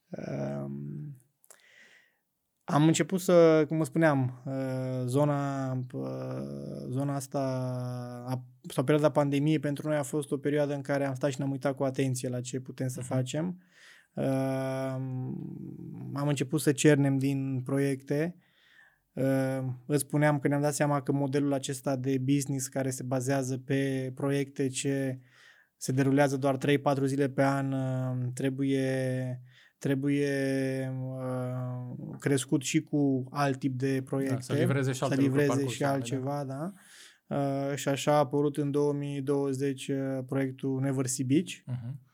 Um, am început să, cum vă spuneam, uh, zona, uh, zona asta sau perioada pandemiei pentru noi a fost o perioadă în care am stat și ne-am uitat cu atenție la ce putem să mhm. facem. Uh, am început să cernem din proiecte. Îți spuneam că ne-am dat seama că modelul acesta de business care se bazează pe proiecte ce se derulează doar 3-4 zile pe an trebuie trebuie uh, crescut și cu alt tip de proiecte. Da, să livreze și, să livreze și altceva, da. Uh, și așa a apărut în 2020 uh, proiectul Never See Beach, uh-huh.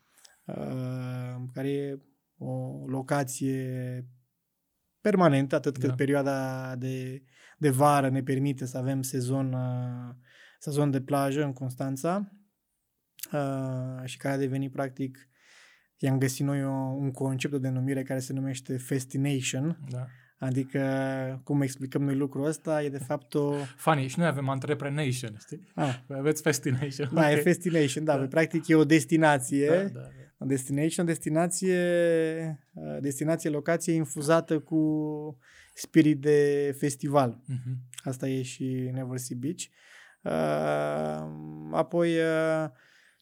Uh, care e o locație permanentă, atât cât da. perioada de, de vară ne permite să avem sezon, uh, sezon de plajă în Constanța uh, și care a devenit practic i-am găsit noi o, un concept, o denumire care se numește Festination. Da. Adică, cum explicăm noi lucrul ăsta, e de fapt o... Funny, și noi avem Entreprenation, știi? Ah. Aveți Festination. Da, okay. e Festination, da, da. practic e o destinație. Da, da, da. O destination, o destinație, uh, destinație, locație infuzată cu spirit de festival. Uh-huh. Asta e și Never See Beach. Uh, apoi... Uh,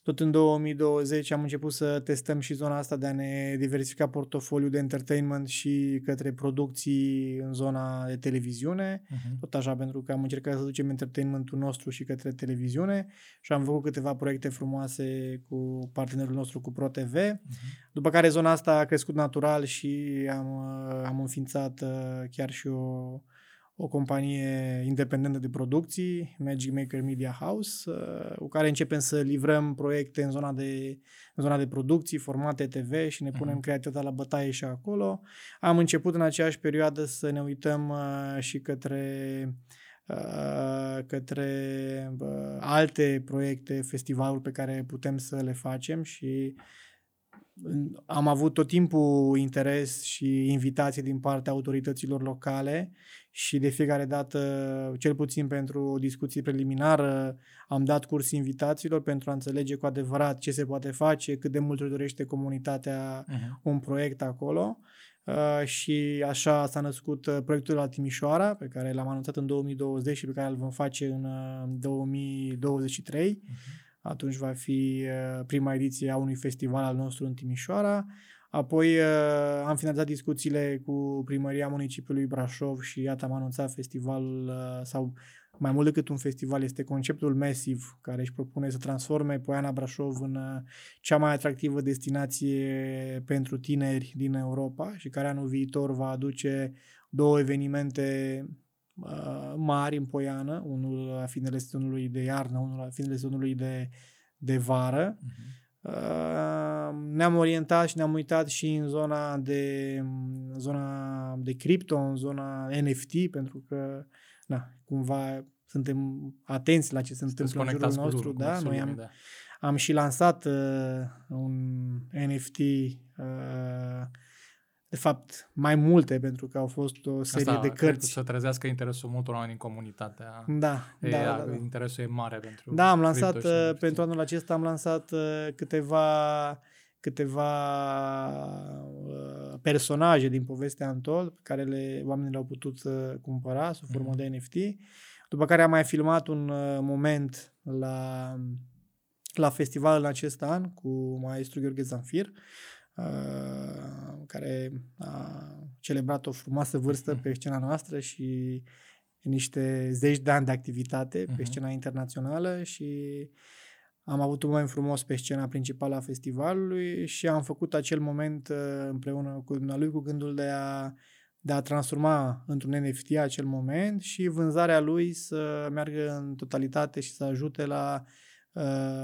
tot în 2020 am început să testăm și zona asta de a ne diversifica portofoliul de entertainment și către producții în zona de televiziune. Uh-huh. Tot așa, pentru că am încercat să ducem entertainmentul nostru și către televiziune și am făcut câteva proiecte frumoase cu partenerul nostru, cu ProTV. Uh-huh. După care zona asta a crescut natural și am, am înființat uh, chiar și o o companie independentă de producții, Magic Maker Media House, uh, cu care începem să livrăm proiecte în zona de, în zona de producții, formate TV și ne punem uh-huh. creativitatea la bătaie și acolo. Am început în aceeași perioadă să ne uităm uh, și către uh, către alte proiecte, festivaluri pe care putem să le facem și am avut tot timpul interes și invitații din partea autorităților locale și de fiecare dată, cel puțin pentru o discuție preliminară, am dat curs invitațiilor pentru a înțelege cu adevărat ce se poate face, cât de mult își dorește comunitatea uh-huh. un proiect acolo. Uh, și așa s-a născut uh, proiectul la Timișoara, pe care l-am anunțat în 2020 și pe care îl vom face în uh, 2023. Uh-huh. Atunci va fi uh, prima ediție a unui festival al nostru în Timișoara. Apoi uh, am finalizat discuțiile cu primăria municipiului Brașov și iată am anunțat festivalul uh, sau mai mult decât un festival, este conceptul Massive, care își propune să transforme Poiana Brașov în cea mai atractivă destinație pentru tineri din Europa și care anul viitor va aduce două evenimente uh, mari în Poiană, unul la finele sezonului de iarnă, unul la finele sezonului de, de vară. Uh-huh. Uh, ne-am orientat și ne-am uitat și în zona de zona de cripto, în zona NFT, pentru că na, cumva suntem atenți la ce se întâmplă în jurul nostru. Da? Noi am, da. am și lansat uh, un NFT uh, de fapt, mai multe, pentru că au fost o serie Asta, de cărți. să trezească interesul multor oameni în comunitatea. Da, e, da, da, da. Interesul e mare pentru Da, am lansat, uh, pentru anul acesta am lansat uh, câteva câteva uh, personaje din povestea Antol, pe care le, oamenii le-au putut uh, cumpăra sub formă mm. de NFT. După care am mai filmat un uh, moment la, la festival în acest an cu maestru Gheorghe Zanfir, Uh, care a celebrat o frumoasă vârstă pe scena noastră și niște zeci de ani de activitate uh-huh. pe mhm. scena internațională și am avut un moment frumos pe scena principală a festivalului și am făcut acel moment uh, împreună cu lui cu gândul de a, de a transforma într-un NFT acel moment și vânzarea lui să meargă în totalitate și să ajute la uh,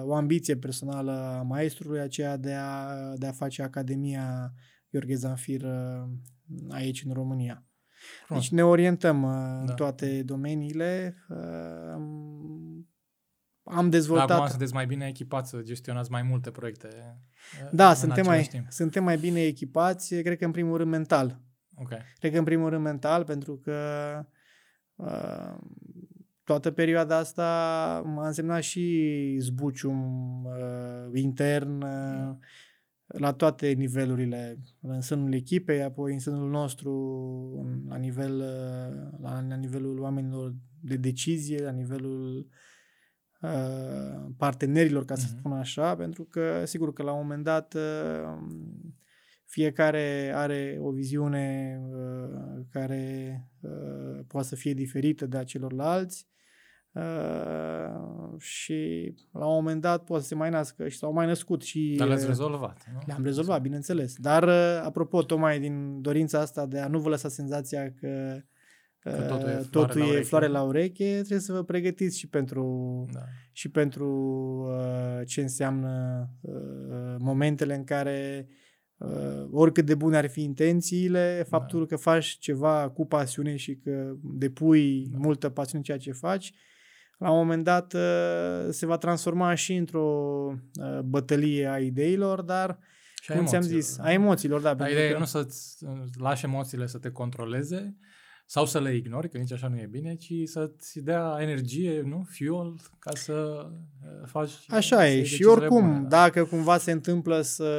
o ambiție personală a maestrului, aceea de a, de a face Academia Gheorghe Zanfir uh, aici în România. Frumos. Deci ne orientăm uh, da. în toate domeniile. Uh, am dezvoltat... Acum sunteți mai bine echipați să gestionați mai multe proiecte. Uh, da, suntem mai, timp. suntem mai bine echipați, cred că în primul rând mental. Okay. Cred că în primul rând mental, pentru că uh, toată perioada asta a însemnat și zbucium uh, intern uh, la toate nivelurile, în sânul echipei, apoi în sânul nostru, la, nivel, uh, la, la nivelul oamenilor de decizie, la nivelul uh, partenerilor, ca să uh-huh. spun așa, pentru că, sigur că la un moment dat uh, fiecare are o viziune uh, care uh, poate să fie diferită de a celorlalți Uh, și la un moment dat poate să se mai nască și s-au mai născut și... Dar le-ați rezolvat, nu? Le-am rezolvat, bineînțeles. Dar, uh, apropo, tocmai din dorința asta de a nu vă lăsa senzația că, că totul e floare, totul la, e floare la ureche, trebuie să vă pregătiți și pentru, da. și pentru uh, ce înseamnă uh, momentele în care uh, oricât de bune ar fi intențiile, faptul da. că faci ceva cu pasiune și că depui da. multă pasiune în ceea ce faci, la un moment dat uh, se va transforma și într-o uh, bătălie a ideilor, dar și cum ți-am zis, a emoțiilor, da. Dar ideea că... nu să-ți lași emoțiile să te controleze sau să le ignori, că nici așa nu e bine, ci să-ți dea energie, nu? Fuel, ca să uh, faci... Așa e. Și oricum, bune, da. dacă cumva se întâmplă să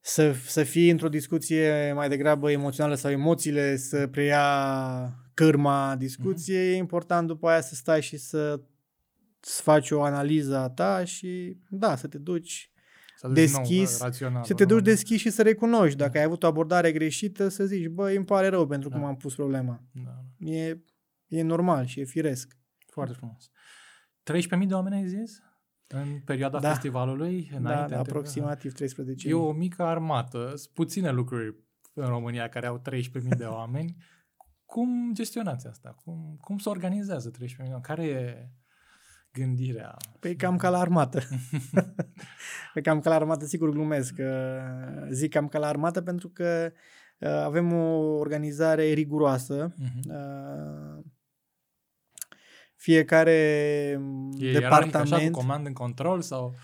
să, să fii într-o discuție mai degrabă emoțională sau emoțiile să preia cârma discuției, mm-hmm. e important după aia să stai și să să faci o analiză a ta și da, să te duci să deschis, nou, rațional, să te duci deschis și să recunoști. Dacă da. ai avut o abordare greșită, să zici, bă, îmi pare rău pentru da. cum am pus problema. Da. E, e normal și e firesc. Foarte frumos. 13.000 de oameni ai zis? În perioada da. festivalului? Da, da, aproximativ 13. E o mică armată. Sunt puține lucruri în România care au 13.000 de oameni. Cum gestionați asta? Cum, cum se organizează 13 milioane? Care e gândirea? Păi cam ca la armată. păi cam ca la armată, sigur glumesc. Zic cam ca la armată pentru că uh, avem o organizare riguroasă. Uh-huh. Fiecare e departament... Așa, cu comand în control sau...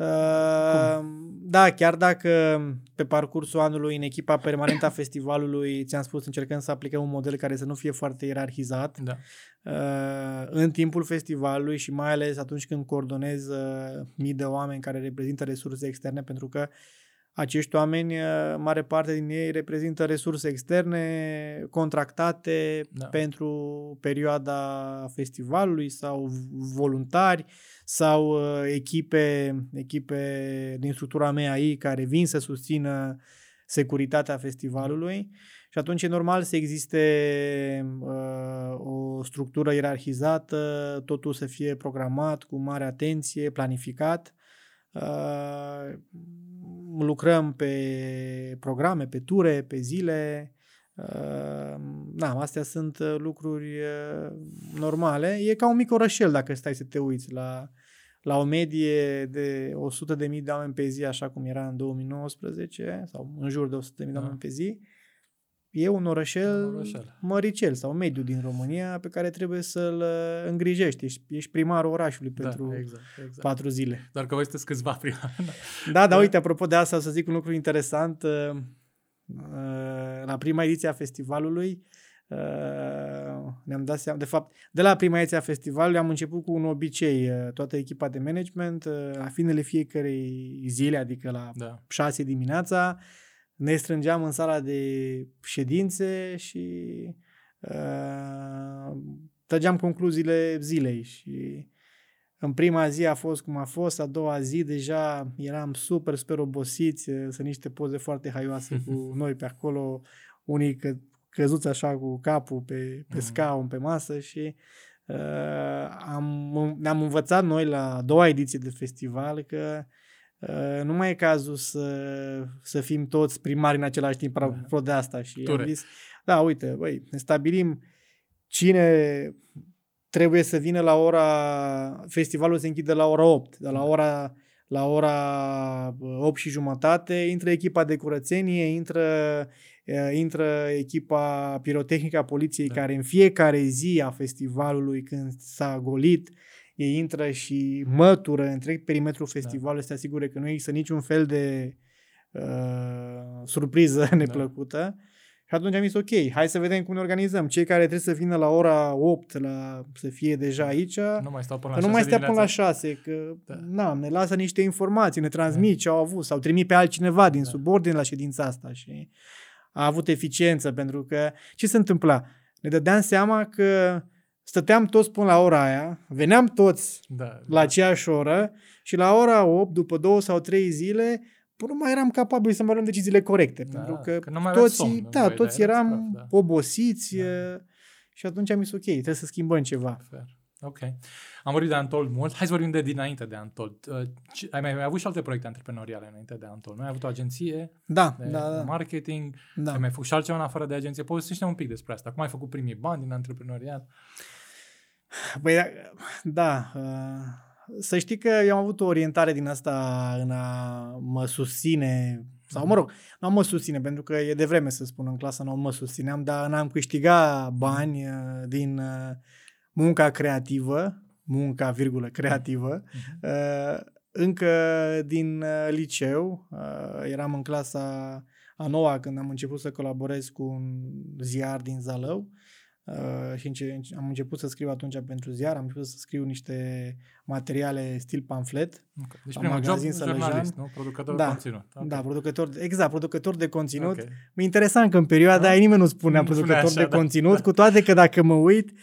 Uh, da, chiar dacă pe parcursul anului în echipa permanentă a festivalului, ți-am spus, încercăm să aplicăm un model care să nu fie foarte ierarhizat. Da. Uh, în timpul festivalului și mai ales atunci când coordonez uh, mii de oameni care reprezintă resurse externe, pentru că acești oameni, uh, mare parte din ei reprezintă resurse externe contractate da. pentru perioada festivalului sau voluntari sau uh, echipe, echipe din structura MEAI care vin să susțină securitatea festivalului și atunci e normal să existe uh, o structură ierarhizată, totul să fie programat cu mare atenție, planificat. Uh, lucrăm pe programe, pe ture, pe zile. Uh, da, astea sunt uh, lucruri uh, normale. E ca un mic orășel dacă stai să te uiți la, la o medie de 100.000 de, de oameni pe zi, așa cum era în 2019, sau în jur de 100.000 de da. oameni pe zi. E un orășel, un orășel măricel sau mediu din România pe care trebuie să-l îngrijești. Ești, ești primarul orașului da, pentru exact, exact. patru zile. Doar că voi sunteți câțiva primari. da, da, uite, apropo de asta, să zic un lucru interesant. La prima ediție a festivalului, ne-am dat seama, de fapt, de la prima ediție a festivalului am început cu un obicei, toată echipa de management, la finele fiecarei zile, adică la da. 6 dimineața, ne strângeam în sala de ședințe și uh, trăgeam concluziile zilei și în prima zi a fost cum a fost, a doua zi deja eram super, super obosiți, sunt niște poze foarte haioase cu noi pe acolo, unii că, căzuți așa cu capul pe, pe mm. scaun, pe masă și uh, am, ne-am învățat noi la a doua ediție de festival că Uh, nu mai e cazul să, să fim toți primari în același timp pro de asta și Ture. am zis, da, uite, băi, ne stabilim cine trebuie să vină la ora, festivalul se închide la ora 8, de la ora, la ora 8 și jumătate intră echipa de curățenie, intră, uh, intră echipa pirotehnică a poliției da. care în fiecare zi a festivalului când s-a golit ei intră și mătură întreg perimetrul da. festivalului, da. să asigure că nu există niciun fel de uh, surpriză neplăcută. Da. Și atunci am zis, ok, hai să vedem cum ne organizăm. Cei care trebuie să vină la ora 8, la, să fie deja aici, nu mai stau până la nu mai stea până la 6, că da. na, ne lasă niște informații, ne transmit da. ce au avut sau trimit pe altcineva din da. subordine la ședința asta și a avut eficiență pentru că ce se întâmpla? Ne dădeam seama că stăteam toți până la ora aia, veneam toți da, la da. aceeași oră și la ora 8, după două sau trei zile, nu mai eram capabili să mai luăm deciziile corecte. Da, pentru că, că nu mai toți, somn, da, voi, toți eram scaf, da. obosiți da. și atunci am zis ok, trebuie să schimbăm ceva. Fair. Ok. Am vorbit de Antold mult. Hai să vorbim de dinainte de Antold. Uh, ai mai, mai avut și alte proiecte antreprenoriale înainte de Antold. Nu ai avut o agenție da, de da, da. marketing. Da. Ai mai făcut și altceva în afară de agenție. Povestește un pic despre asta. Cum ai făcut primii bani din antreprenoriat? Păi, da, da uh, să știi că eu am avut o orientare din asta în a mă susține, sau mă rog, nu am mă susține, pentru că e de vreme să spun în clasa nu mă susțineam, dar n-am câștigat bani uh, din uh, munca creativă, munca, virgulă, creativă, uh-huh. încă din liceu, eram în clasa a noua când am început să colaborez cu un ziar din Zalău Uh, și am început să scriu atunci pentru ziar, am început să scriu niște materiale stil pamflet. Okay. Deci primul job, jurnalist, nu? Producător da, de conținut. Okay. Da, producător, exact, producător de conținut. Okay. Mi interesant că în perioada da? aia nimeni nu spunea nu producător așa, de da. conținut, da. cu toate că dacă mă uit, uh,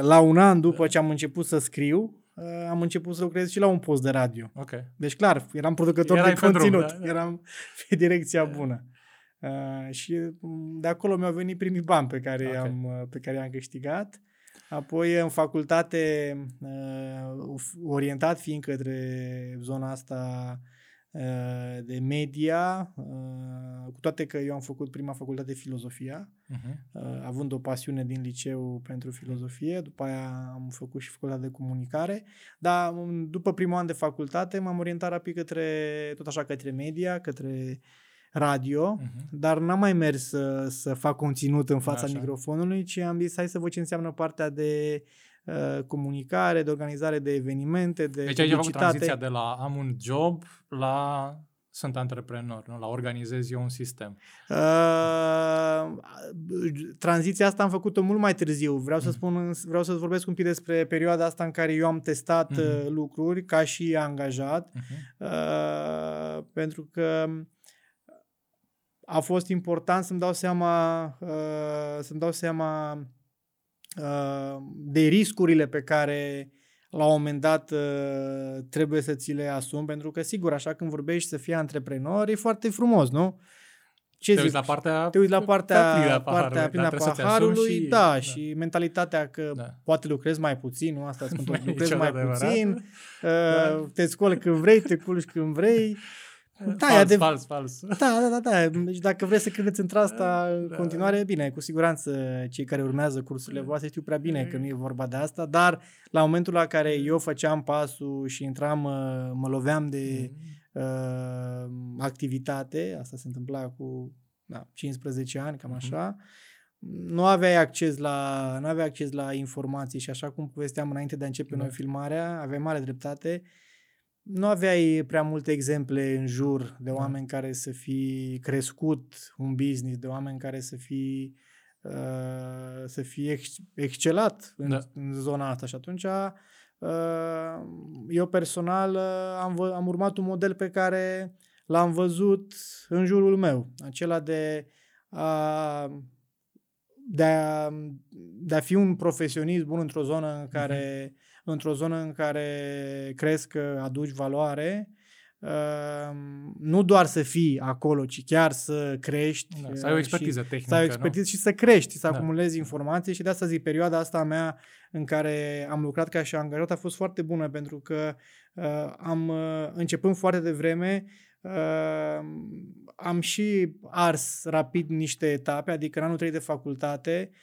la un an după da. ce am început să scriu, uh, am început să lucrez și la un post de radio. Okay. Deci clar, eram producător Erai de conținut, drum, da, da. eram pe direcția bună. Uh, și mm, de acolo mi-au venit primii bani pe care, okay. am, uh, pe care i-am câștigat. Apoi în facultate, uh, orientat fiind către zona asta uh, de media, uh, cu toate că eu am făcut prima facultate de filozofia, uh-huh. având o pasiune din liceu pentru filozofie, după aia am făcut și facultatea de comunicare, dar mm, după primul an de facultate m-am orientat rapid către, tot așa, către media, către radio, uh-huh. dar n-am mai mers să, să fac conținut în fața Așa. microfonului, ci am zis hai să văd ce înseamnă partea de uh, comunicare, de organizare de evenimente, de Deci aici făcut tranziția de la am un job la sunt antreprenor, nu? La organizez eu un sistem. Uh, tranziția asta am făcut-o mult mai târziu. Vreau să mm. spun, vreau să vorbesc un pic despre perioada asta în care eu am testat mm-hmm. lucruri ca și angajat, mm-hmm. uh, pentru că a fost important să-mi dau seama, uh, să-mi dau seama uh, de riscurile pe care la un moment dat uh, trebuie să ți le asumi, pentru că, sigur, așa când vorbești să fii antreprenor, e foarte frumos, nu? Ce te uiți la partea, te uiți la partea, plină partea plină a paharului, și, da, da, și mentalitatea că da. poate lucrezi mai puțin, nu? Asta spun tot, lucrezi mai puțin, uh, da. te scoli când vrei, te culci când vrei. Da, fals, de... fals, fals. Da, da, da, da. Deci dacă vreți să credeți într-asta în da. continuare, bine, cu siguranță cei care urmează cursurile voastre știu prea bine că nu e vorba de asta, dar la momentul la care eu făceam pasul și intram, mă, mă loveam de mm. uh, activitate, asta se întâmpla cu da, 15 ani, cam mm-hmm. așa, nu aveai acces la, nu aveai acces la informații și așa cum povesteam înainte de a începe da. noi filmarea, aveai mare dreptate, nu aveai prea multe exemple în jur de da. oameni da. care să fi crescut un business, de oameni care să fi uh, să fie ex- excelat în, da. în zona asta și atunci uh, eu personal uh, am, vă, am urmat un model pe care l-am văzut în jurul meu, acela de a de a, de a fi un profesionist bun într-o zonă în care uh-huh într-o zonă în care crezi că aduci valoare, Uh, nu doar să fii acolo, ci chiar să crești. Da, să ai o expertiză tehnică. Să ai o expertiză nu? și să crești, să da. acumulezi informații și de asta zic, perioada asta a mea în care am lucrat ca și angajat a fost foarte bună pentru că uh, am uh, începând foarte devreme uh, am și ars rapid niște etape, adică în anul 3 de facultate Uh,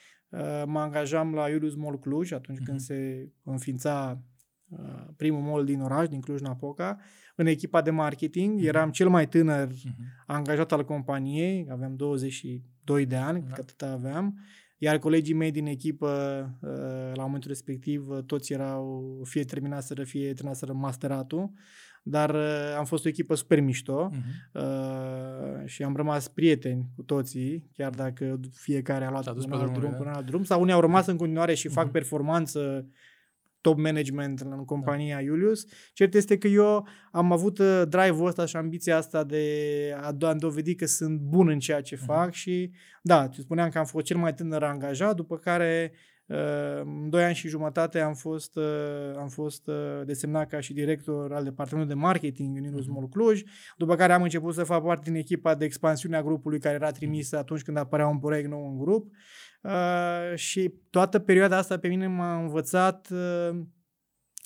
mă angajam la Iulius Mall Cluj atunci uh-huh. când mhm. se înființa uh, primul mall din oraș, din Cluj-Napoca, în echipa de marketing. Uh-huh. Eram cel mai tânăr uh-huh. angajat al companiei, aveam 22 de ani, uh-huh. că atât aveam. Iar colegii mei din echipă, uh, la momentul respectiv, toți erau fie terminaseră, fie terminaseră masteratul dar uh, am fost o echipă super mișto uh-huh. uh, și am rămas prieteni cu toții, chiar dacă fiecare a luat un alt drum până alt drum, sau unii au rămas în continuare și uh-huh. fac performanță top management în compania da. Julius. Cert este că eu am avut uh, drive-ul ăsta și ambiția asta de a, dovedi că sunt bun în ceea ce uh-huh. fac și da, spuneam că am fost cel mai tânăr angajat, după care în doi ani și jumătate am fost, uh, am fost uh, desemnat ca și director al departamentului de marketing în Inus mhm. Mall Cluj, după care am început să fac parte din echipa de expansiune a grupului care era trimisă atunci când apărea un proiect nou în grup. Uh, și toată perioada asta pe mine m-a învățat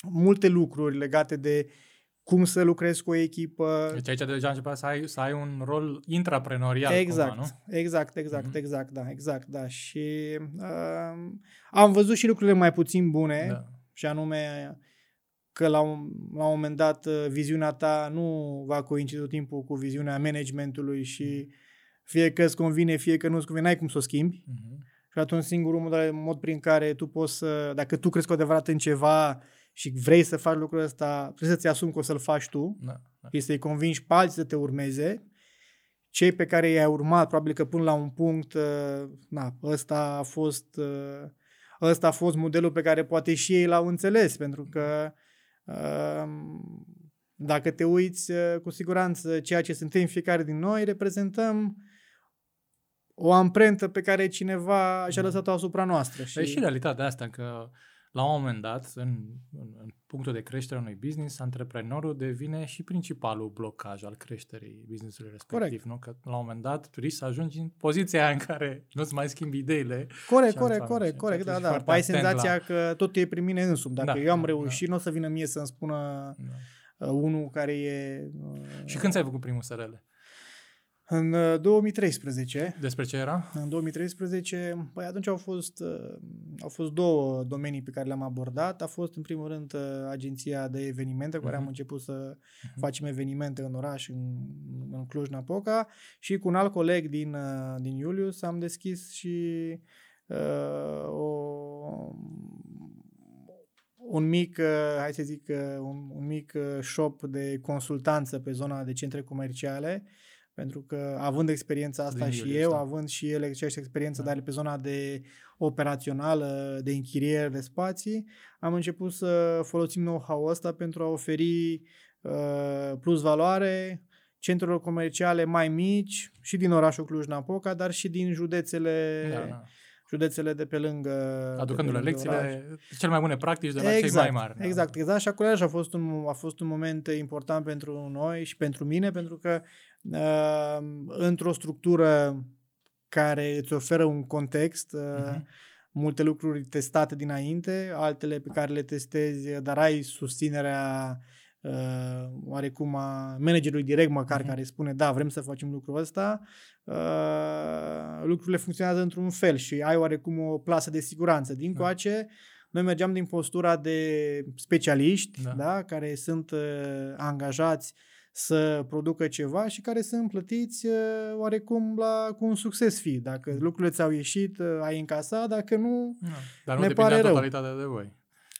multe lucruri legate de cum să lucrezi cu o echipă. Deci aici deja începea să ai, să ai un rol intraprenorial. Exact, cumva, nu? exact, exact, mm-hmm. exact, da, exact, da. Și uh, am văzut și lucrurile mai puțin bune, da. și anume că la un, la un moment dat uh, viziunea ta nu va coincide tot timpul cu viziunea managementului și fie că îți convine, fie că nu-ți convine, n-ai cum să o schimbi. Mm-hmm. Și atunci singurul mod, mod prin care tu poți să, dacă tu crezi cu adevărat în ceva, și vrei să faci lucrul ăsta, trebuie să-ți asumi că o să-l faci tu, da, da. și să-i convingi pe alții să te urmeze. Cei pe care i-ai urmat, probabil că până la un punct, uh, na, ăsta a fost uh, ăsta a fost modelul pe care poate și ei l-au înțeles, pentru că uh, dacă te uiți, cu siguranță, ceea ce suntem fiecare din noi, reprezentăm o amprentă pe care cineva și-a da. lăsat-o asupra noastră. Și... E și realitatea asta, că la un moment dat, în, în, în punctul de creștere a unui business, antreprenorul devine și principalul blocaj al creșterii businessului respectiv. Corect. Nu? Că la un moment dat risci să ajungi în poziția în care nu-ți mai schimbi ideile. Corect, corect, corect, corect, da, da. Ai senzația la... că tot e prin mine însumi. Dacă da, eu am da, reușit, da. nu o să vină mie să-mi spună da. uh, unul care e... Uh, și când ți-ai făcut primul SRL? În 2013. Uh, Despre ce era? În 2013, păi atunci au fost, uh, au fost două domenii pe care le-am abordat. A fost, în primul rând, uh, agenția de evenimente, cu care uh-huh. am început să uh-huh. facem evenimente în oraș, în, în Cluj-Napoca, și cu un alt coleg din, din Iulius am deschis și uh, o, un mic, uh, hai să zic, uh, un, un mic uh, shop de consultanță pe zona de centre comerciale, pentru că având experiența asta Din și eu, asta. având și el aceeași experiență, da. dar pe zona de operațională, de închiriere de spații, am început să folosim know-how-ul ăsta pentru a oferi uh, plus valoare centrelor comerciale mai mici și din orașul Cluj-Napoca, dar și din județele da, da județele de pe lângă... Aducându-le lecțiile, oraș. cele mai bune practici de la exact, cei mai mari. Da. Exact, exact. Și acolo a fost, un, a fost un moment important pentru noi și pentru mine, pentru că uh, într-o structură care îți oferă un context, uh, uh-huh. multe lucruri testate dinainte, altele pe care le testezi, dar ai susținerea uh, oarecum a managerului direct măcar uh-huh. care spune da, vrem să facem lucrul ăsta, uh, lucrurile funcționează într-un fel și ai oarecum o plasă de siguranță. Din da. coace, noi mergeam din postura de specialiști, da. Da, care sunt uh, angajați să producă ceva și care sunt plătiți uh, oarecum la, cu un succes fi. Dacă mm. lucrurile ți-au ieșit, uh, ai încasat, dacă nu, da. Dar nu ne pare rău. totalitatea de voi.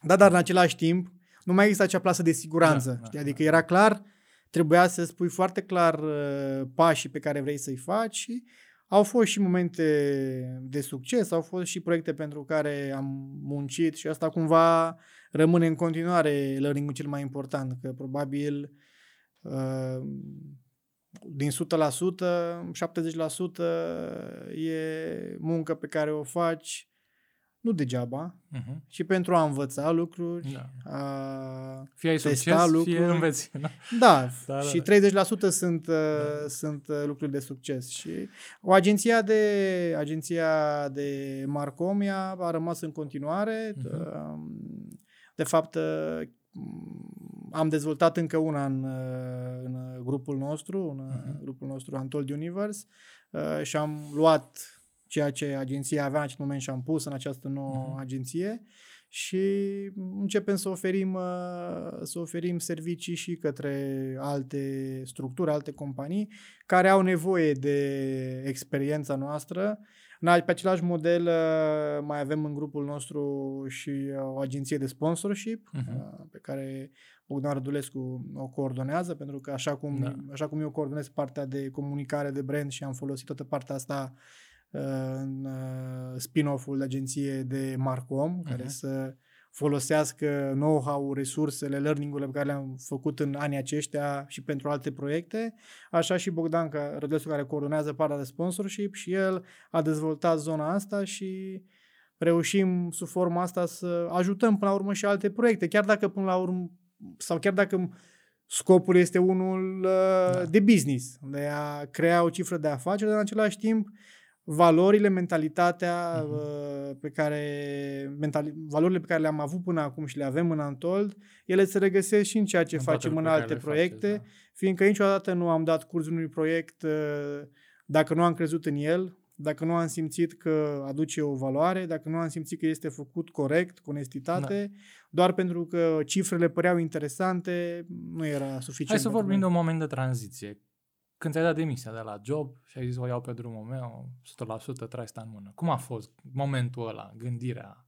Da, dar în același timp, nu mai există acea plasă de siguranță. Da, da, adică da. era clar, trebuia să spui foarte clar uh, pașii pe care vrei să-i faci și au fost și momente de succes, au fost și proiecte pentru care am muncit și asta cumva rămâne în continuare learning cel mai important, că probabil uh, din 100%, 70% e muncă pe care o faci nu degeaba, uh-huh. și pentru a învăța lucruri, da. a fie ai testa succes, lucruri. Fie înveți. Da, da, da și da, 30% sunt, da. Uh, sunt uh, lucruri de succes. Și o agenția de, agenția de Marcomia a rămas în continuare. Uh-huh. De fapt, uh, am dezvoltat încă una în, în grupul nostru, în uh-huh. grupul nostru Untold Universe și am luat ceea ce agenția avea în acest moment și am pus în această nouă uh-huh. agenție și începem să oferim, uh, să oferim servicii și către alte structuri, alte companii care au nevoie de experiența noastră. Pe același model uh, mai avem în grupul nostru și o agenție de sponsorship uh-huh. pe care Bogdan Rădulescu o coordonează, pentru că așa cum, da. așa cum eu coordonez partea de comunicare de brand și am folosit toată partea asta în uh, spin-off-ul de agenție de Marcom, uh-huh. care să folosească know-how, resursele, learning-urile pe care le-am făcut în anii aceștia și pentru alte proiecte. Așa și Bogdan Rădescu, care coordonează partea de sponsorship și el a dezvoltat zona asta și reușim sub forma asta să ajutăm până la urmă și alte proiecte, chiar dacă până la urmă sau chiar dacă scopul este unul uh, da. de business, de a crea o cifră de afaceri, dar în același timp valorile, mentalitatea uh-huh. pe care, mentali, valorile pe care le-am avut până acum și le avem în Antold, ele se regăsesc și în ceea ce în facem în alte proiecte, faceți, da. fiindcă niciodată nu am dat curs unui proiect uh, dacă nu am crezut în el, dacă nu am simțit că aduce o valoare, dacă nu am simțit că este făcut corect, cu onestitate, da. doar pentru că cifrele păreau interesante, nu era suficient. Hai să vorbim de un moment de tranziție. Când ți-ai dat demisia de la job și ai zis o iau pe drumul meu, 100% trai sta în mână. Cum a fost momentul ăla, gândirea?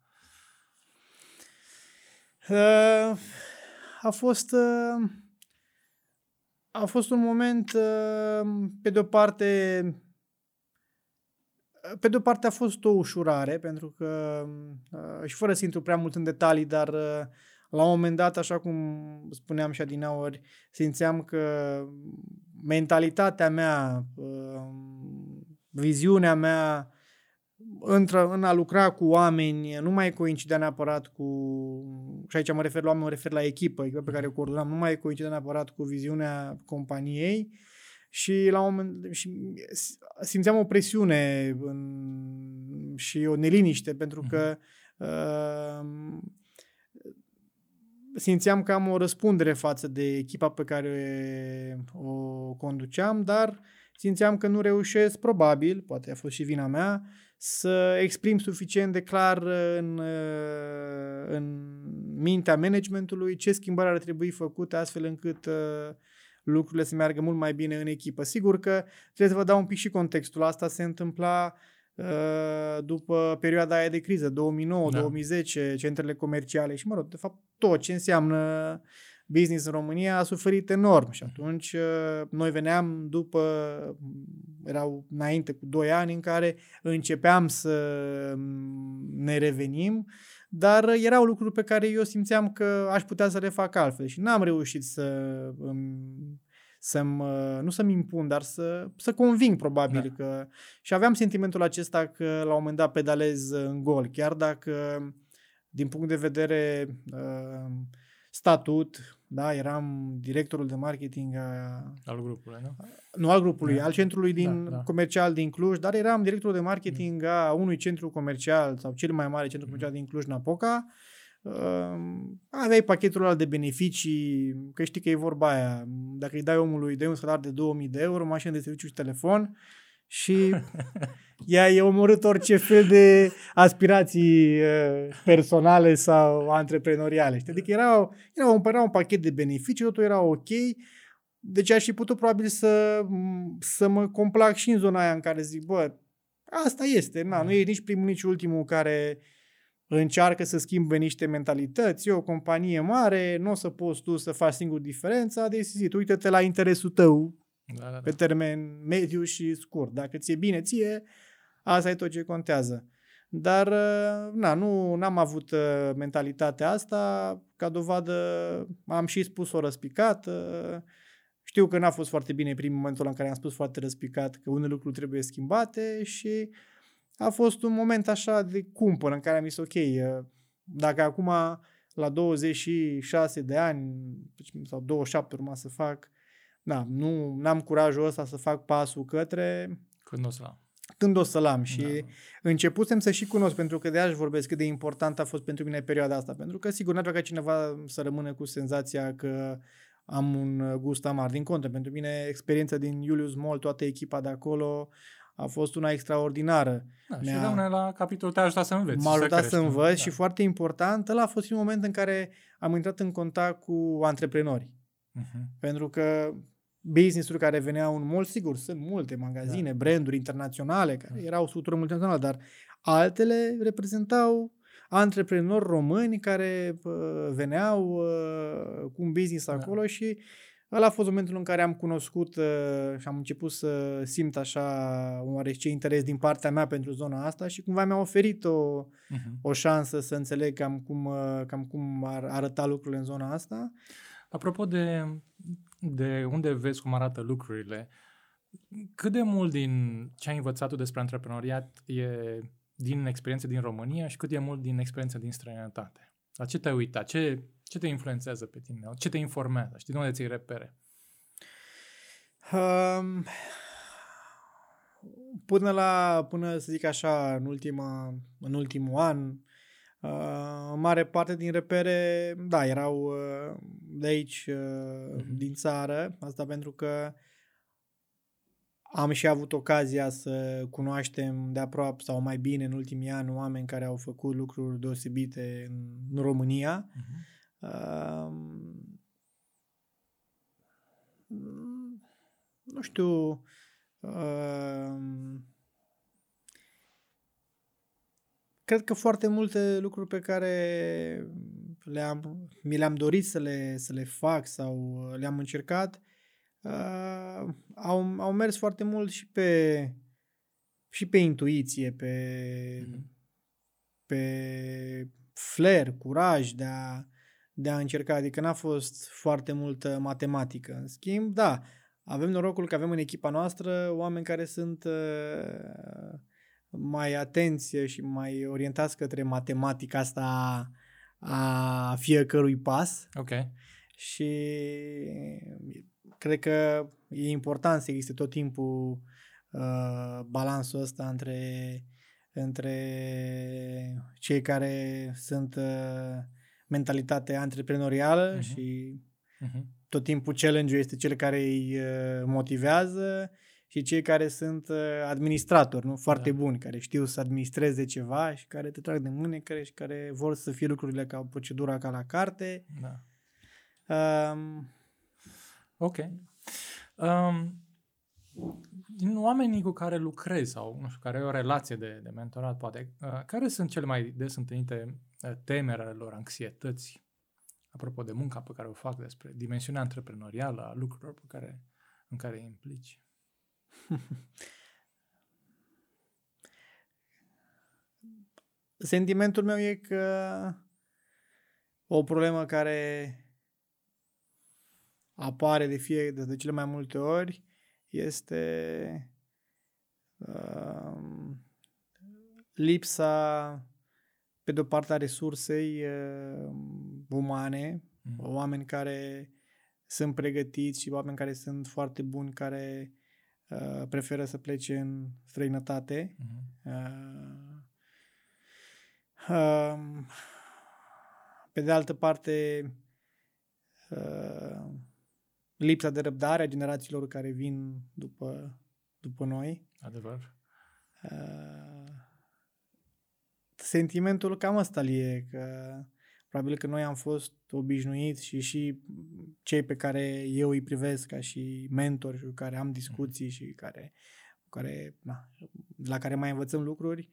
Uh, a fost uh, a fost un moment uh, pe de o parte pe de o parte a fost o ușurare pentru că uh, și fără să intru prea mult în detalii, dar uh, la un moment dat, așa cum spuneam și adinaori, simțeam că mentalitatea mea, um, viziunea mea între, în a lucra cu oameni nu mai coincidea neapărat cu, și aici mă refer la oameni, mă refer la echipă, echipa pe care o coordonam, nu mai coincidea neapărat cu viziunea companiei și la un moment și simțeam o presiune în, și o neliniște pentru că uh, simțeam că am o răspundere față de echipa pe care o conduceam, dar simțeam că nu reușesc, probabil, poate a fost și vina mea, să exprim suficient de clar în, în mintea managementului ce schimbări ar trebui făcute astfel încât uh, lucrurile să meargă mult mai bine în echipă. Sigur că trebuie să vă dau un pic și contextul. Asta se întâmpla uh, după perioada aia de criză, 2009, da. 2010, centrele comerciale și, mă rog, de fapt, tot ce înseamnă business în România a suferit enorm și atunci uh, noi veneam după, erau înainte cu 2 ani în care începeam să mm, ne revenim, dar erau lucruri pe care eu simțeam că aș putea să le fac altfel și n-am reușit să să nu să-mi impun, dar să, să conving probabil da. că... Și aveam sentimentul acesta că la un moment dat pedalez în gol, chiar dacă din punct de vedere uh, statut, da, eram directorul de marketing a, al grupului, nu? Nu al grupului, da. al centrului din, da, da. comercial din Cluj, dar eram directorul de marketing mm. a unui centru comercial sau cel mai mare centru mm. comercial din Cluj-Napoca. Uh, aveai pachetul ăla de beneficii, că știi că e vorba aia, dacă îi dai omului de un salar de 2000 de euro, mașină de serviciu și telefon și ea e omorât orice fel de aspirații personale sau antreprenoriale. Știi? Adică era, era, un, era un pachet de beneficii, totul era ok, deci aș fi putut probabil să, să mă complac și în zona aia în care zic, bă, asta este, na, nu e nici primul, nici ultimul care încearcă să schimbe niște mentalități. E o companie mare, nu o să poți tu să faci singur diferența, deci zi, uite-te la interesul tău da, da, da. pe termen mediu și scurt. Dacă ți-e bine ție, asta e tot ce contează. Dar uh, na, nu am avut uh, mentalitatea asta, ca dovadă am și spus-o răspicat. Știu că n-a fost foarte bine primul momentul în care am spus foarte răspicat că unele lucruri trebuie schimbate și a fost un moment așa de cumpăr în care am zis ok, uh, dacă acum la 26 de ani sau 27 urma să fac, da, nu am curajul ăsta să fac pasul către... Când o să am. Când o să-l am și da. începusem să și cunosc, pentru că de aia vorbesc cât de important a fost pentru mine perioada asta, pentru că sigur n-ar ca cineva să rămână cu senzația că am un gust amar. Din contră, pentru mine experiența din Julius Mall, toată echipa de acolo a fost una extraordinară. Da, și rămâne la capitolul te-a ajutat să înveți. M-a ajutat să, să învăț da. și foarte important, ăla a fost un moment în care am intrat în contact cu antreprenori. Uh-huh. Pentru că business-uri care veneau în mult, sigur, sunt multe magazine, da. branduri internaționale care da. erau structură multinațională, dar altele reprezentau antreprenori români care uh, veneau uh, cu un business da. acolo și ăla a fost momentul în care am cunoscut uh, și am început să simt așa oarece interes din partea mea pentru zona asta și cumva mi-a oferit o, uh-huh. o șansă să înțeleg cam cum, uh, cam cum ar arăta lucrurile în zona asta. Apropo de, de unde vezi cum arată lucrurile, cât de mult din ce ai învățat tu despre antreprenoriat e din experiențe din România și cât e mult din experiență din străinătate? La ce te-ai uitat? Ce, ce te influențează pe tine? Ce te informează? Știi de unde ți repere? Um, până la, până să zic așa, în, ultima, în ultimul an, Uh, mare parte din repere, da, erau uh, de aici, uh, uh-huh. din țară. Asta pentru că am și avut ocazia să cunoaștem de aproape sau mai bine în ultimii ani oameni care au făcut lucruri deosebite în, în România. Uh-huh. Uh, nu știu, uh, cred că foarte multe lucruri pe care le-am, mi le-am dorit să le, să le fac sau le-am încercat uh, au, au mers foarte mult și pe și pe intuiție, pe, mm-hmm. pe flair, curaj de a, de a încerca. Adică n-a fost foarte multă matematică. În schimb, da, avem norocul că avem în echipa noastră oameni care sunt uh, mai atenți și mai orientați către matematica asta a fiecărui pas. Ok. Și cred că e important să existe tot timpul uh, balansul ăsta între, între cei care sunt uh, mentalitate antreprenorială uh-huh. și uh-huh. tot timpul challenge-ul este cel care îi uh, motivează și cei care sunt uh, administratori, nu? Foarte da. buni, care știu să administreze ceva și care te trag de mânecă și care vor să fie lucrurile ca procedura ca la carte. Da. Um, ok. Um, din oamenii cu care lucrezi sau, nu știu, care ai o relație de, de mentorat, poate, uh, care sunt cele mai des întâlnite uh, temeri ale lor, anxietăți, apropo de munca pe care o fac, despre dimensiunea antreprenorială a lucrurilor pe care, în care îi implici? Sentimentul meu e că o problemă care apare de fie de, de cele mai multe ori este uh, lipsa pe de o parte a resursei uh, umane, mm. oameni care sunt pregătiți și oameni care sunt foarte buni, care uh, preferă să plece în străinătate. Mm. Uh, uh, pe de altă parte, uh, lipsa de răbdare a generațiilor care vin după, după noi. Adevăr. Uh, sentimentul cam ăsta e că probabil că noi am fost obișnuiți și și cei pe care eu îi privesc ca și mentori și cu care am discuții și care, care, na, la care mai învățăm lucruri,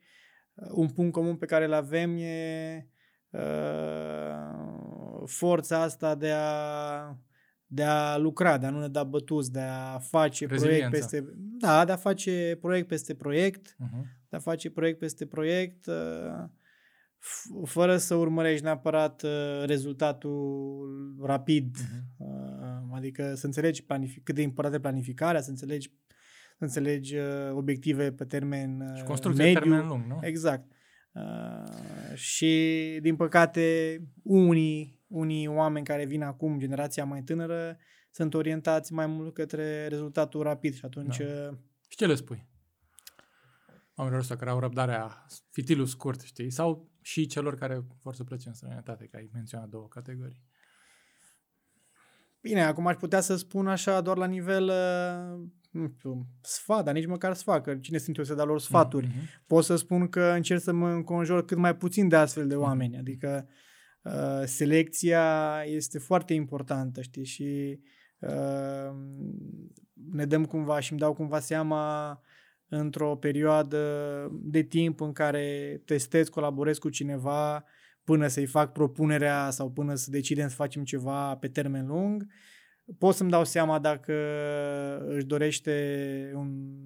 uh, un punct comun pe care îl avem e uh, forța asta de a de a lucra, de a nu ne da bătuți, de a face proiect peste... Da, de a face proiect peste proiect, uh-huh. de a face proiect peste proiect, uh, fără să urmărești neapărat uh, rezultatul rapid. Uh-huh. Adică să înțelegi planific- cât de importantă e planificarea, să înțelegi, să înțelegi obiective pe termen și construcție mediu. pe termen lung, nu? Exact. Uh, și, din păcate, unii unii oameni care vin acum, generația mai tânără, sunt orientați mai mult către rezultatul rapid și atunci... Da. Și ce le spui? Oamenilor ăștia care au răbdarea, fitilul scurt, știi? Sau și celor care vor să plece în străinătate, că ai menționat două categorii. Bine, acum aș putea să spun așa doar la nivel, uh, nu știu, sfat, dar nici măcar sfat, că cine sunt eu să dau lor sfaturi. Mm-hmm. Pot să spun că încerc să mă înconjur cât mai puțin de astfel de oameni, mm-hmm. adică Uh, selecția este foarte importantă, știi, și uh, ne dăm cumva și îmi dau cumva seama într-o perioadă de timp în care testez, colaborez cu cineva până să-i fac propunerea sau până să decidem să facem ceva pe termen lung, pot să-mi dau seama dacă își dorește un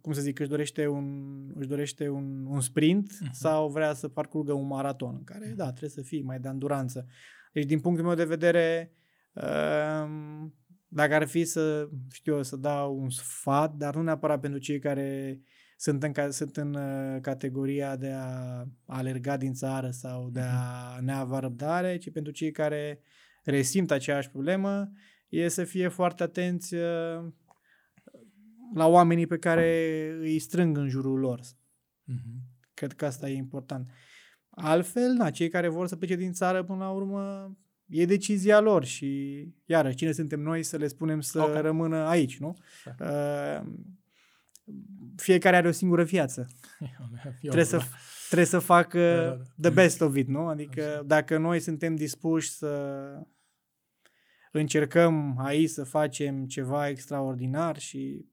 cum să zic, își dorește un, își dorește un, un sprint uh-huh. sau vrea să parcurgă un maraton, în care, da, trebuie să fii mai de anduranță. Deci, din punctul meu de vedere, um, dacă ar fi să, știu eu, să dau un sfat, dar nu neapărat pentru cei care sunt în, sunt în uh, categoria de a alerga din țară sau de a mhm. neava răbdare, ci pentru cei care resimt aceeași problemă, e să fie foarte atenți uh, la oamenii pe care îi strâng în jurul lor. Mm-hmm. Cred că asta e important. Altfel, na, cei care vor să plece din țară până la urmă e decizia lor și iarăși cine suntem noi să le spunem să okay. rămână aici, nu? Uh, fiecare are o singură viață. trebuie, să, trebuie să facă da, da, da. the best of it, nu? Adică Așa. dacă noi suntem dispuși să încercăm aici să facem ceva extraordinar și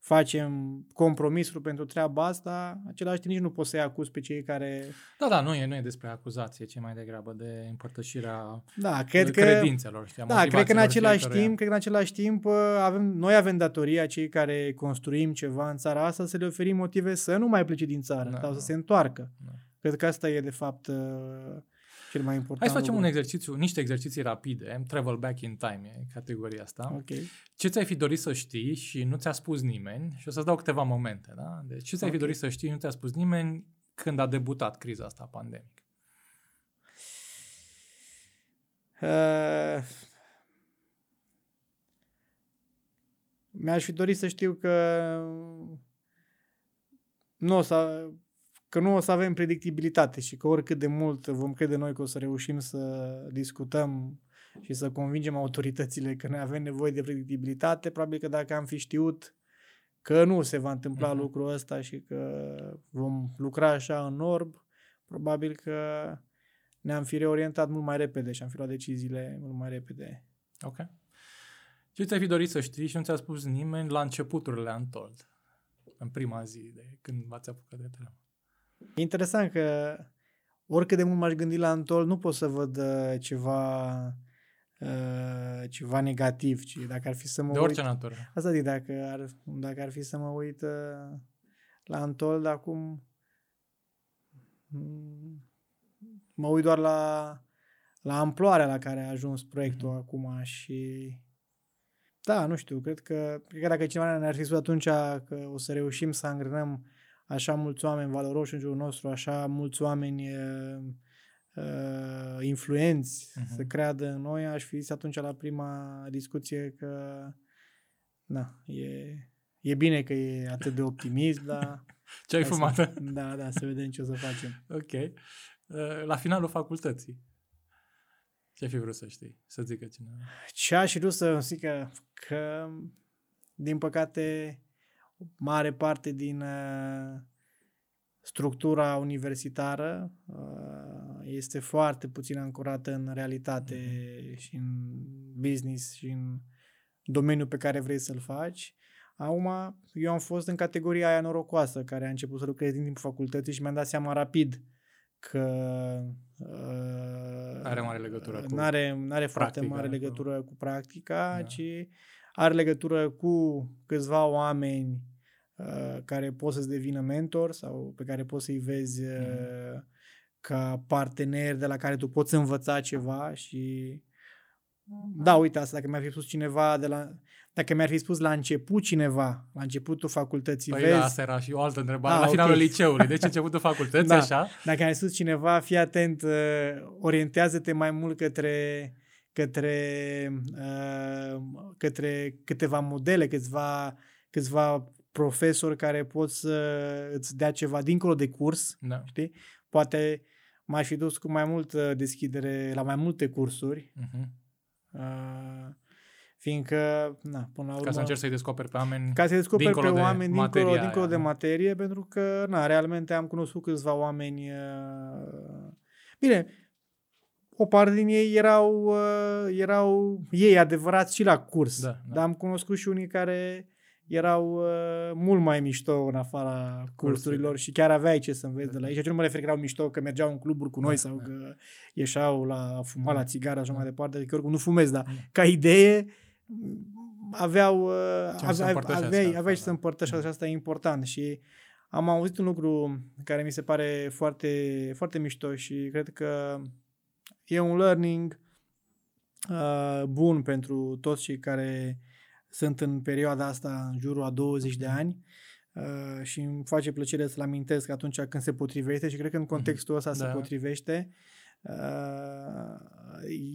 facem compromisuri pentru treaba asta, același timp nici nu poți să-i acuz pe cei care... Da, da, nu e, nu e despre acuzație, ci mai degrabă de împărtășirea da, cred credințelor. Știi, da, cred că în același timp, cred că în același timp uh, avem, noi avem datoria, cei care construim ceva în țara asta, să le oferim motive să nu mai plece din țară da, sau da. să se întoarcă. Da. Cred că asta e, de fapt, uh, cel mai important. Hai să facem lucru. un exercițiu, niște exerciții rapide. Travel back in time e categoria asta. Okay. Ce ți-ai fi dorit să știi și nu ți-a spus nimeni și o să-ți dau câteva momente. Da? Deci ce ți-ai okay. fi dorit să știi și nu ți-a spus nimeni când a debutat criza asta pandemică? Uh, mi-aș fi dorit să știu că nu o să că nu o să avem predictibilitate și că oricât de mult vom crede noi că o să reușim să discutăm și să convingem autoritățile că noi avem nevoie de predictibilitate, probabil că dacă am fi știut că nu se va întâmpla uh-huh. lucrul ăsta și că vom lucra așa în orb, probabil că ne-am fi reorientat mult mai repede și am fi luat deciziile mult mai repede. Ok. Ce ți-ai fi dorit să știi și nu ți-a spus nimeni la începuturile Antold, în prima zi de când v-ați apucat de treabă? E interesant că oricât de mult m-aș gândi la Antol, nu pot să văd uh, ceva uh, ceva negativ, ci dacă ar fi să mă De orice uit, natură. Asta zic, dacă ar, dacă ar fi să mă uit uh, la Antol, dar acum mm, mă uit doar la, la amploarea la care a ajuns proiectul mm-hmm. acum și da, nu știu, cred că, cred că dacă cineva ne-ar fi spus atunci că o să reușim să angrenăm așa mulți oameni valoroși în jurul nostru, așa mulți oameni uh, uh, influenți uh-huh. să creadă în noi, aș fi zis atunci la prima discuție că na, e, e bine că e atât de optimist, dar... Ce ai fumat? Să, da, da, să vedem ce o să facem. Ok. Uh, la finalul facultății, ce ai fi vrut să știi? Să zică cineva. Ce aș vrut să zic că, că din păcate, mare parte din uh, structura universitară uh, este foarte puțin ancorată în realitate mm-hmm. și în business și în domeniul pe care vrei să-l faci. Acum, eu am fost în categoria aia norocoasă, care a început să lucrez din timpul facultății și mi-am dat seama rapid că uh, are mare legătură cu are n-are foarte mare legătură cu practica, da. ci are legătură cu câțiva oameni Uh, care poți să-ți devină mentor sau pe care poți să-i vezi mm. ca partener de la care tu poți învăța ceva și da, uite asta, dacă mi-ar fi spus cineva de la dacă mi-ar fi spus la început cineva, la începutul facultății, păi vezi... Da, asta era și o altă întrebare, da, la finalul okay. liceului, deci începutul facultății, da. așa? Dacă mi-ar fi spus cineva, fii atent, uh, orientează-te mai mult către către, uh, către câteva modele, câțiva, câțiva profesori care pot să îți dea ceva dincolo de curs, da. știi? Poate m-aș fi dus cu mai multă deschidere la mai multe cursuri, uh-huh. uh, fiindcă, na, până la urmă... Ca să încerci să-i descoperi pe oameni Ca să-i descoperi pe oameni dincolo, dincolo de materie, pentru că, na, realmente am cunoscut câțiva oameni... Uh, bine, o parte din ei erau, uh, erau ei adevărați și la curs, da, da. dar am cunoscut și unii care erau uh, mult mai mișto în afara cursurilor și chiar aveai ce să înveți de la ei. Și nu mă refer că erau mișto că mergeau în cluburi cu noi da, sau da. că ieșeau la fumat la țigară așa mai departe, adică oricum nu fumez, dar ca idee aveau, uh, aveai, aveai, aveai ce să împărtășești și asta e important. Și am auzit un lucru care mi se pare foarte, foarte mișto și cred că e un learning uh, bun pentru toți cei care sunt în perioada asta în jurul a 20 de ani uh, și îmi face plăcere să-l amintesc atunci când se potrivește și cred că în mhm. contextul ăsta da. se potrivește. Uh,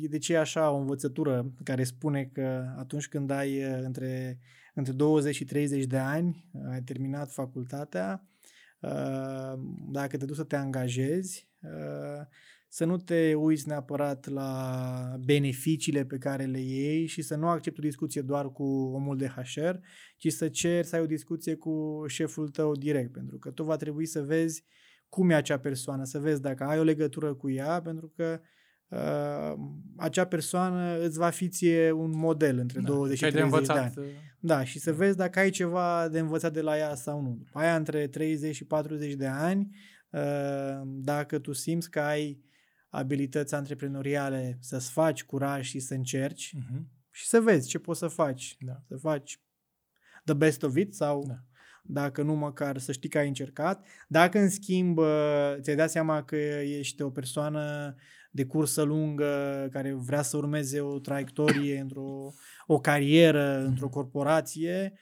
de ce e așa o învățătură care spune că atunci când ai uh, între, între 20 și 30 de ani, ai terminat facultatea, uh, dacă te duci să te angajezi, uh, să nu te uiți neapărat la beneficiile pe care le iei și să nu accepti o discuție doar cu omul de HR, ci să ceri să ai o discuție cu șeful tău direct, pentru că tu va trebui să vezi cum e acea persoană, să vezi dacă ai o legătură cu ea, pentru că uh, acea persoană îți va fi ție un model între da, 20 și 30 de, învățat, de ani. Uh, da, și să vezi dacă ai ceva de învățat de la ea sau nu. După aia, între 30 și 40 de ani, uh, dacă tu simți că ai abilități antreprenoriale, să-ți faci curaj și să încerci uh-huh. și să vezi ce poți să faci. Da. Să faci the best of it sau da. dacă nu măcar să știi că ai încercat. Dacă în schimb ți-ai dat seama că ești o persoană de cursă lungă care vrea să urmeze o traiectorie într-o o carieră uh-huh. într-o corporație,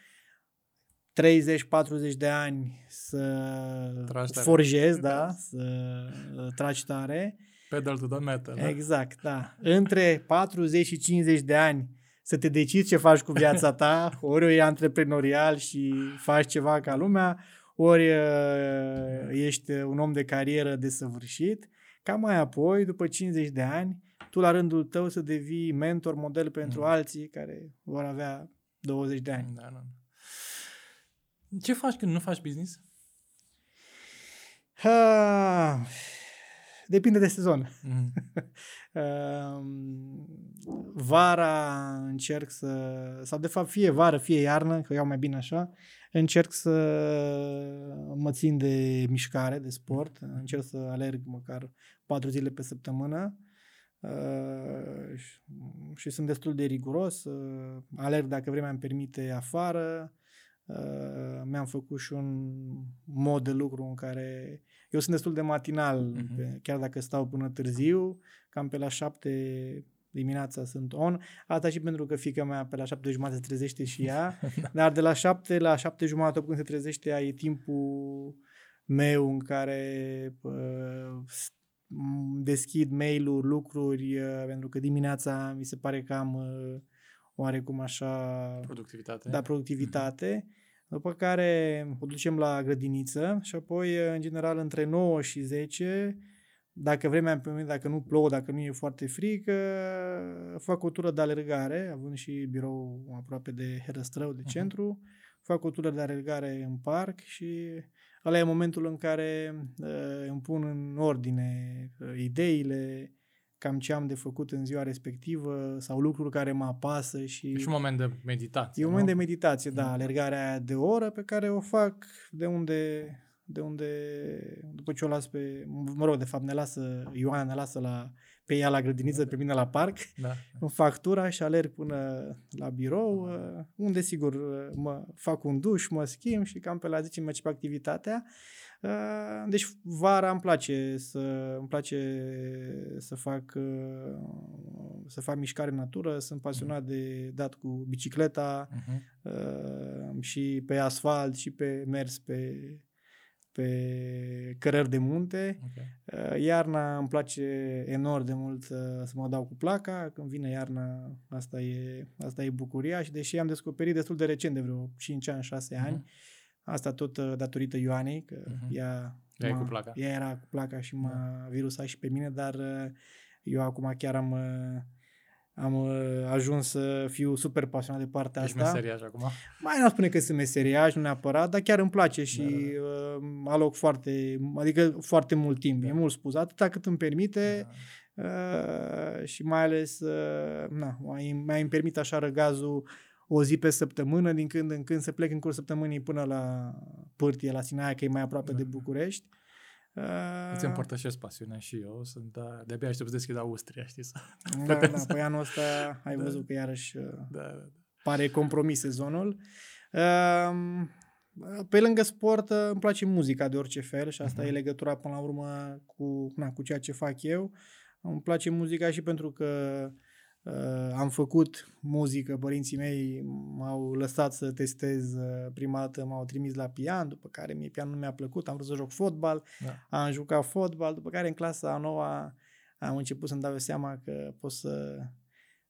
30-40 de ani să forjezi, da, să tragi tare Pedal to the metal. Da? Exact, da. Între 40 și 50 de ani să te decizi ce faci cu viața ta, ori e antreprenorial și faci ceva ca lumea, ori uh, ești un om de carieră desăvârșit, ca mai apoi, după 50 de ani, tu la rândul tău să devii mentor, model pentru mm. alții care vor avea 20 de ani. Da, da. Ce faci când nu faci business? Ha, Depinde de sezon. Mm. Vara încerc să, sau de fapt fie vară, fie iarnă, că iau mai bine așa, încerc să mă țin de mișcare, de sport, încerc să alerg măcar patru zile pe săptămână uh, și, și sunt destul de riguros, uh, alerg dacă vremea îmi permite afară, uh, mi-am făcut și un mod de lucru în care eu sunt destul de matinal, uh-huh. chiar dacă stau până târziu, cam pe la șapte dimineața sunt on. Asta și pentru că fica mea pe la șapte jumate se trezește și ea, da. dar de la șapte la șapte jumate când se trezește ea e timpul meu în care uh, deschid mail-uri, lucruri, uh, pentru că dimineața mi se pare că am uh, oarecum așa... Productivitate. Da, productivitate. Mm-hmm după care o ducem la grădiniță și apoi, în general, între 9 și 10, dacă vremea îmi dacă nu plouă, dacă nu e foarte frică, fac o tură de alergare, având și birou aproape de Herăstrău, de mhm. centru, uh-huh. fac o tură de alergare în parc și ăla e momentul în care uh, îmi pun în ordine uh, ideile, cam ce am de făcut în ziua respectivă sau lucruri care mă apasă și... E și un moment de meditație, E un moment de meditație, da, mm. alergarea aia de o oră pe care o fac de unde, de unde, după ce o las pe, mă rog, de fapt ne lasă, Ioana ne lasă la, pe ea la grădiniță, pe mine la parc, da. în factura și alerg până la birou, uh, unde sigur mă fac un duș, mă schimb și cam pe la 10 merg pe activitatea. Uh, deci vara îmi place să îmi place să fac uh, să fac mișcare în natură, sunt pasionat de dat cu bicicleta uh-huh. și pe asfalt și pe mers pe pe cărări de munte. Okay. Uh, iarna îmi place enorm de mult să mă dau cu placa. Când vine iarna, asta e, asta e bucuria și deși am descoperit destul de recent, de vreo 5 ani, 6 uh-huh. Ani, Asta tot uh, datorită Ioanei, că uh-huh. ea, ea, cu placa. ea era cu placa și m-a da. virusat și pe mine, dar uh, eu acum chiar am, uh, am ajuns să fiu super pasionat de partea Ești asta. meseriaș acum? Mai nu spune că sunt meseriaș, nu neapărat, dar chiar îmi place și da, da. Uh, aloc foarte, adică foarte mult timp, da. e mult spus, atâta cât îmi permite da. uh, și mai ales, uh, na, mai, mai îmi permit așa răgazul o zi pe săptămână, din când în când să plec în curs săptămânii până la Pârtie, la Sinaia, că e mai aproape da. de București. Uh, Îți împărtășesc pasiunea și eu. Sunt, da, de-abia aștept să deschid Austria, știi? Să da, da, păi anul ăsta ai da. văzut că iarăși uh, da, da, da. pare compromis sezonul. Uh, pe lângă sport îmi place muzica de orice fel și asta uh-huh. e legătura până la urmă cu, na, cu ceea ce fac eu. Îmi place muzica și pentru că Uh, am făcut muzică, părinții mei m-au lăsat să testez uh, prima dată, m-au trimis la pian, după care mie pianul nu mi-a plăcut, am vrut să joc fotbal, da. am jucat fotbal, după care în clasa a noua am început să-mi dau seama că pot să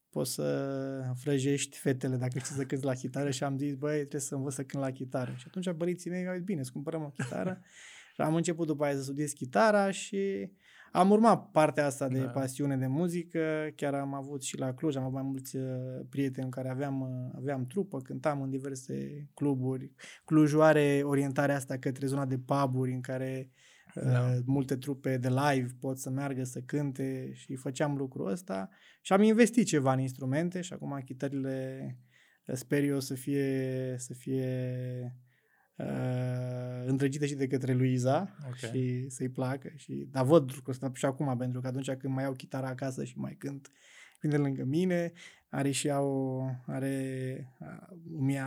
poți să frăjești fetele dacă știi să cânti la chitară și am zis, băi, trebuie să învăț să cânt la chitară. Și atunci părinții mei au zis, bine, să cumpărăm o chitară. și am început după aia să studiez chitara și am urmat partea asta de da. pasiune de muzică, chiar am avut și la Cluj, am avut mai mulți uh, prieteni care aveam, uh, aveam trupă, cântam în diverse cluburi. Clujul are orientarea asta către zona de puburi în care uh, da. uh, multe trupe de live pot să meargă să cânte și făceam lucrul ăsta și am investit ceva în instrumente și acum chitările sper eu să fie, să fie uh, îndrăgită și de către Luiza okay. și să-i placă. Și, dar văd lucrul ăsta și acum, pentru că atunci când mai iau chitara acasă și mai cânt, vine lângă mine, are și ea o, are, mi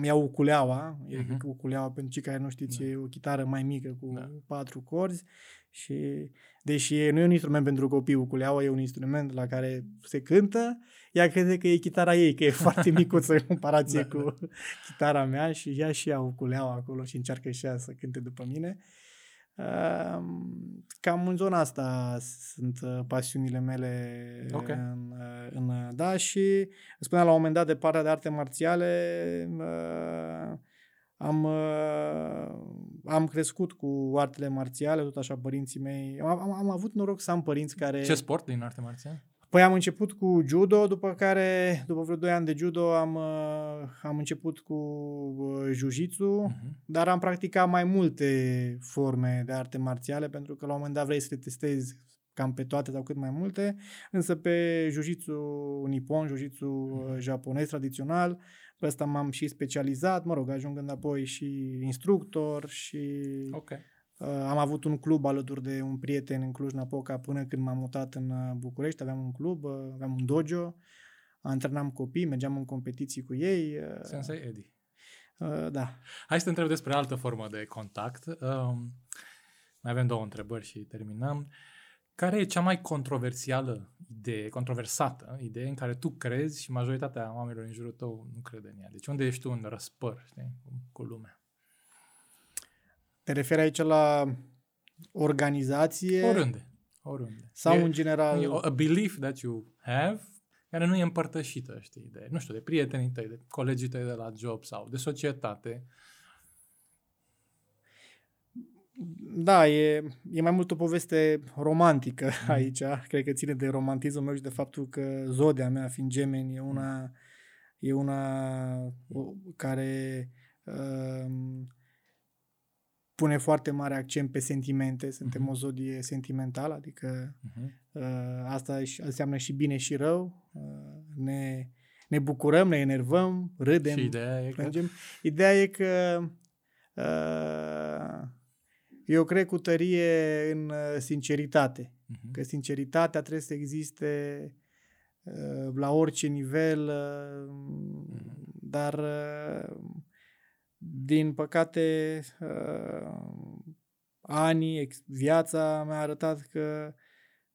mi iau uculeaua, uh-huh. e mhm. uculeaua pentru cei care nu știți, da. e o chitară mai mică cu da. patru corzi și deși nu e un instrument pentru copii, uculeaua e un instrument la care se cântă, ea crede că e chitara ei, că e foarte micuță în comparație da, cu da. chitara mea și ea și ea uculeaua acolo și încearcă și ea să cânte după mine. Cam în zona asta sunt uh, pasiunile mele okay. în, uh, în, da, și spuneam la un moment dat de partea de arte marțiale uh, am, am crescut cu artele marțiale, tot așa părinții mei. Am, am, am avut noroc să am părinți care... Ce sport din arte marțiale? Păi am început cu judo, după care, după vreo 2 ani de judo, am, uh, am început cu uh, jiu-jitsu, uh-huh. dar am practicat mai multe forme de arte marțiale, pentru că la un moment dat vrei să te testezi cam pe toate sau cât mai multe, însă pe jiu-jitsu nipon, jiu-jitsu uh-huh. japonez tradițional, pe ăsta m-am și specializat, mă rog, ajungând apoi și instructor și okay. Uh, am avut un club alături de un prieten în Cluj-Napoca până când m-am mutat în uh, București, aveam un club, uh, aveam un dojo, antrenam copii, mergeam în competiții cu ei. Uh, Sensei Eddie. Uh, da. Hai să te întreb despre altă formă de contact. Uh, mai avem două întrebări și terminăm. Uh, care e cea mai controversială idee, controversată idee în care tu crezi și majoritatea oamenilor în jurul tău nu crede în ea? Deci unde ești tu în răspăr, știi, cu lumea? Te referi aici la organizație? Oriunde. Oriunde. Sau e, în general... E a belief that you have care nu e împărtășită, știi, de, nu știu, de prietenii tăi, de colegii tăi de la job sau de societate Da, e, e mai mult o poveste romantică mm. aici. Cred că ține de romantismul meu și de faptul că zodia mea, fiind gemeni, e una, e una care uh, pune foarte mare accent pe sentimente. Suntem mm-hmm. o zodie sentimentală, adică mm-hmm. uh, asta înseamnă și bine și rău. Uh, ne, ne bucurăm, ne enervăm, râdem, și ideea e plângem. Că... Ideea e că uh, eu cred cu tărie în uh, sinceritate. Uh-huh. Că sinceritatea trebuie să existe uh, la orice nivel, uh, uh-huh. dar uh, din păcate uh, anii, viața mi-a arătat că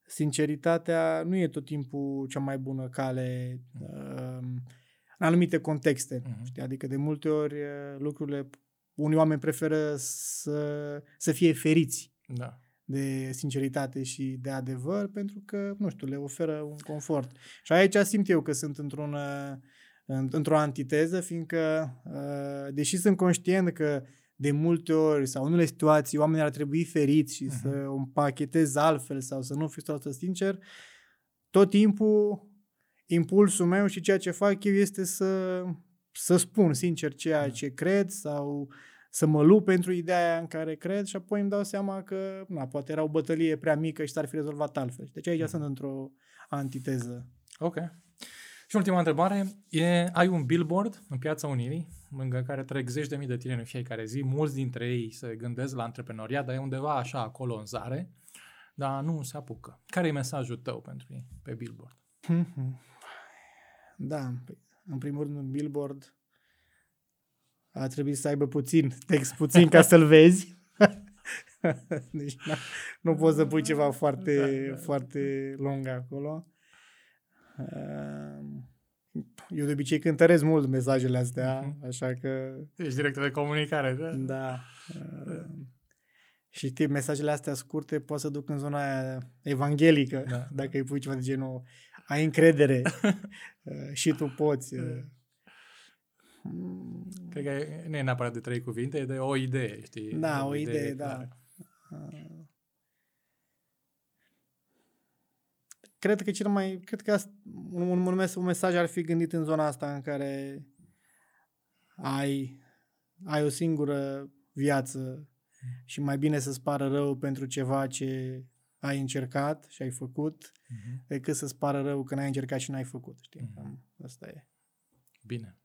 sinceritatea nu e tot timpul cea mai bună cale uh, în anumite contexte. Uh-huh. Știi? Adică de multe ori uh, lucrurile unii oameni preferă să, să fie feriți da. de sinceritate și de adevăr pentru că, nu știu, le oferă un confort. Și aici simt eu că sunt într-un, într-o antiteză, fiindcă, uh, deși sunt conștient că de multe ori sau în unele situații oamenii ar trebui feriți și uh-huh. să o împachetez altfel sau să nu fiu să sincer, tot timpul impulsul meu și ceea ce fac eu este să, să spun sincer ceea da. ce cred sau să mă lupt pentru ideea în care cred și apoi îmi dau seama că na, poate era o bătălie prea mică și s-ar fi rezolvat altfel. Deci aici mm. sunt într-o antiteză. Ok. Și ultima întrebare, e, ai un billboard în Piața Unirii, lângă care trec zeci de mii de tineri în fiecare zi, mulți dintre ei se gândesc la antreprenoriat, dar e undeva așa acolo în zare, dar nu se apucă. Care e mesajul tău pentru ei pe billboard? Da, păi, în primul rând un billboard a trebuit să aibă puțin, text puțin ca să-l vezi. deci na, nu poți să pui ceva foarte, da, da. foarte lung acolo. Ehm, eu de obicei cântăresc mult mesajele astea, uh-huh. așa că... Ești director de comunicare, da? Da. Ehm, și știi, mesajele astea scurte poate să duc în zona aia evanghelică, da. dacă îi pui ceva de genul ai încredere și tu poți. Cred că nu e neapărat de trei cuvinte, e de o idee, știi? Da, o, o idee, idee da. Uh, cred că cel mai, cred că un, un, un mesaj ar fi gândit în zona asta în care ai, ai o singură viață și mai bine să-ți pară rău pentru ceva ce ai încercat și ai făcut, uh-huh. decât să-ți pară rău când ai încercat și n-ai făcut, știi? Uh-huh. Asta e. Bine.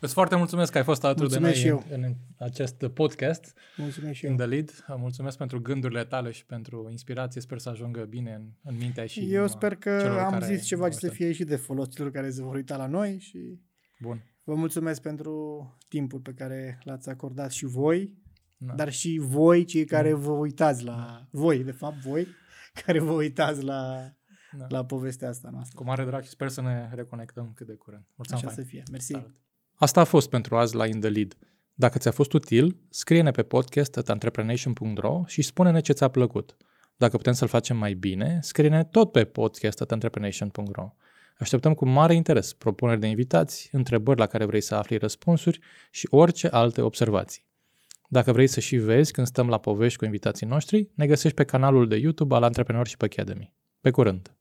Îți foarte mulțumesc că ai fost alături mulțumesc de noi în, în acest podcast. Mulțumesc și eu. In the lead. Mulțumesc pentru gândurile tale și pentru inspirație. Sper să ajungă bine în, în mintea și Eu sper că am zis ceva ce să fie și de folos celor care se vor uita la noi și Bun. vă mulțumesc pentru timpul pe care l-ați acordat și voi, da. dar și voi cei care da. vă uitați la... Da. Voi, de fapt, voi care vă uitați la da. la povestea asta noastră. Cu mare drag și sper să ne reconectăm cât de curând. Mulțumesc Așa fain. să fie. Mersi. Salut. Asta a fost pentru azi la In The Lead. Dacă ți-a fost util, scrie-ne pe podcast at entreprenation.ro și spune-ne ce ți-a plăcut. Dacă putem să-l facem mai bine, scrie-ne tot pe podcast at entreprenation.ro. Așteptăm cu mare interes propuneri de invitați, întrebări la care vrei să afli răspunsuri și orice alte observații. Dacă vrei să și vezi când stăm la povești cu invitații noștri, ne găsești pe canalul de YouTube al Entrepreneurship Academy. Pe curând!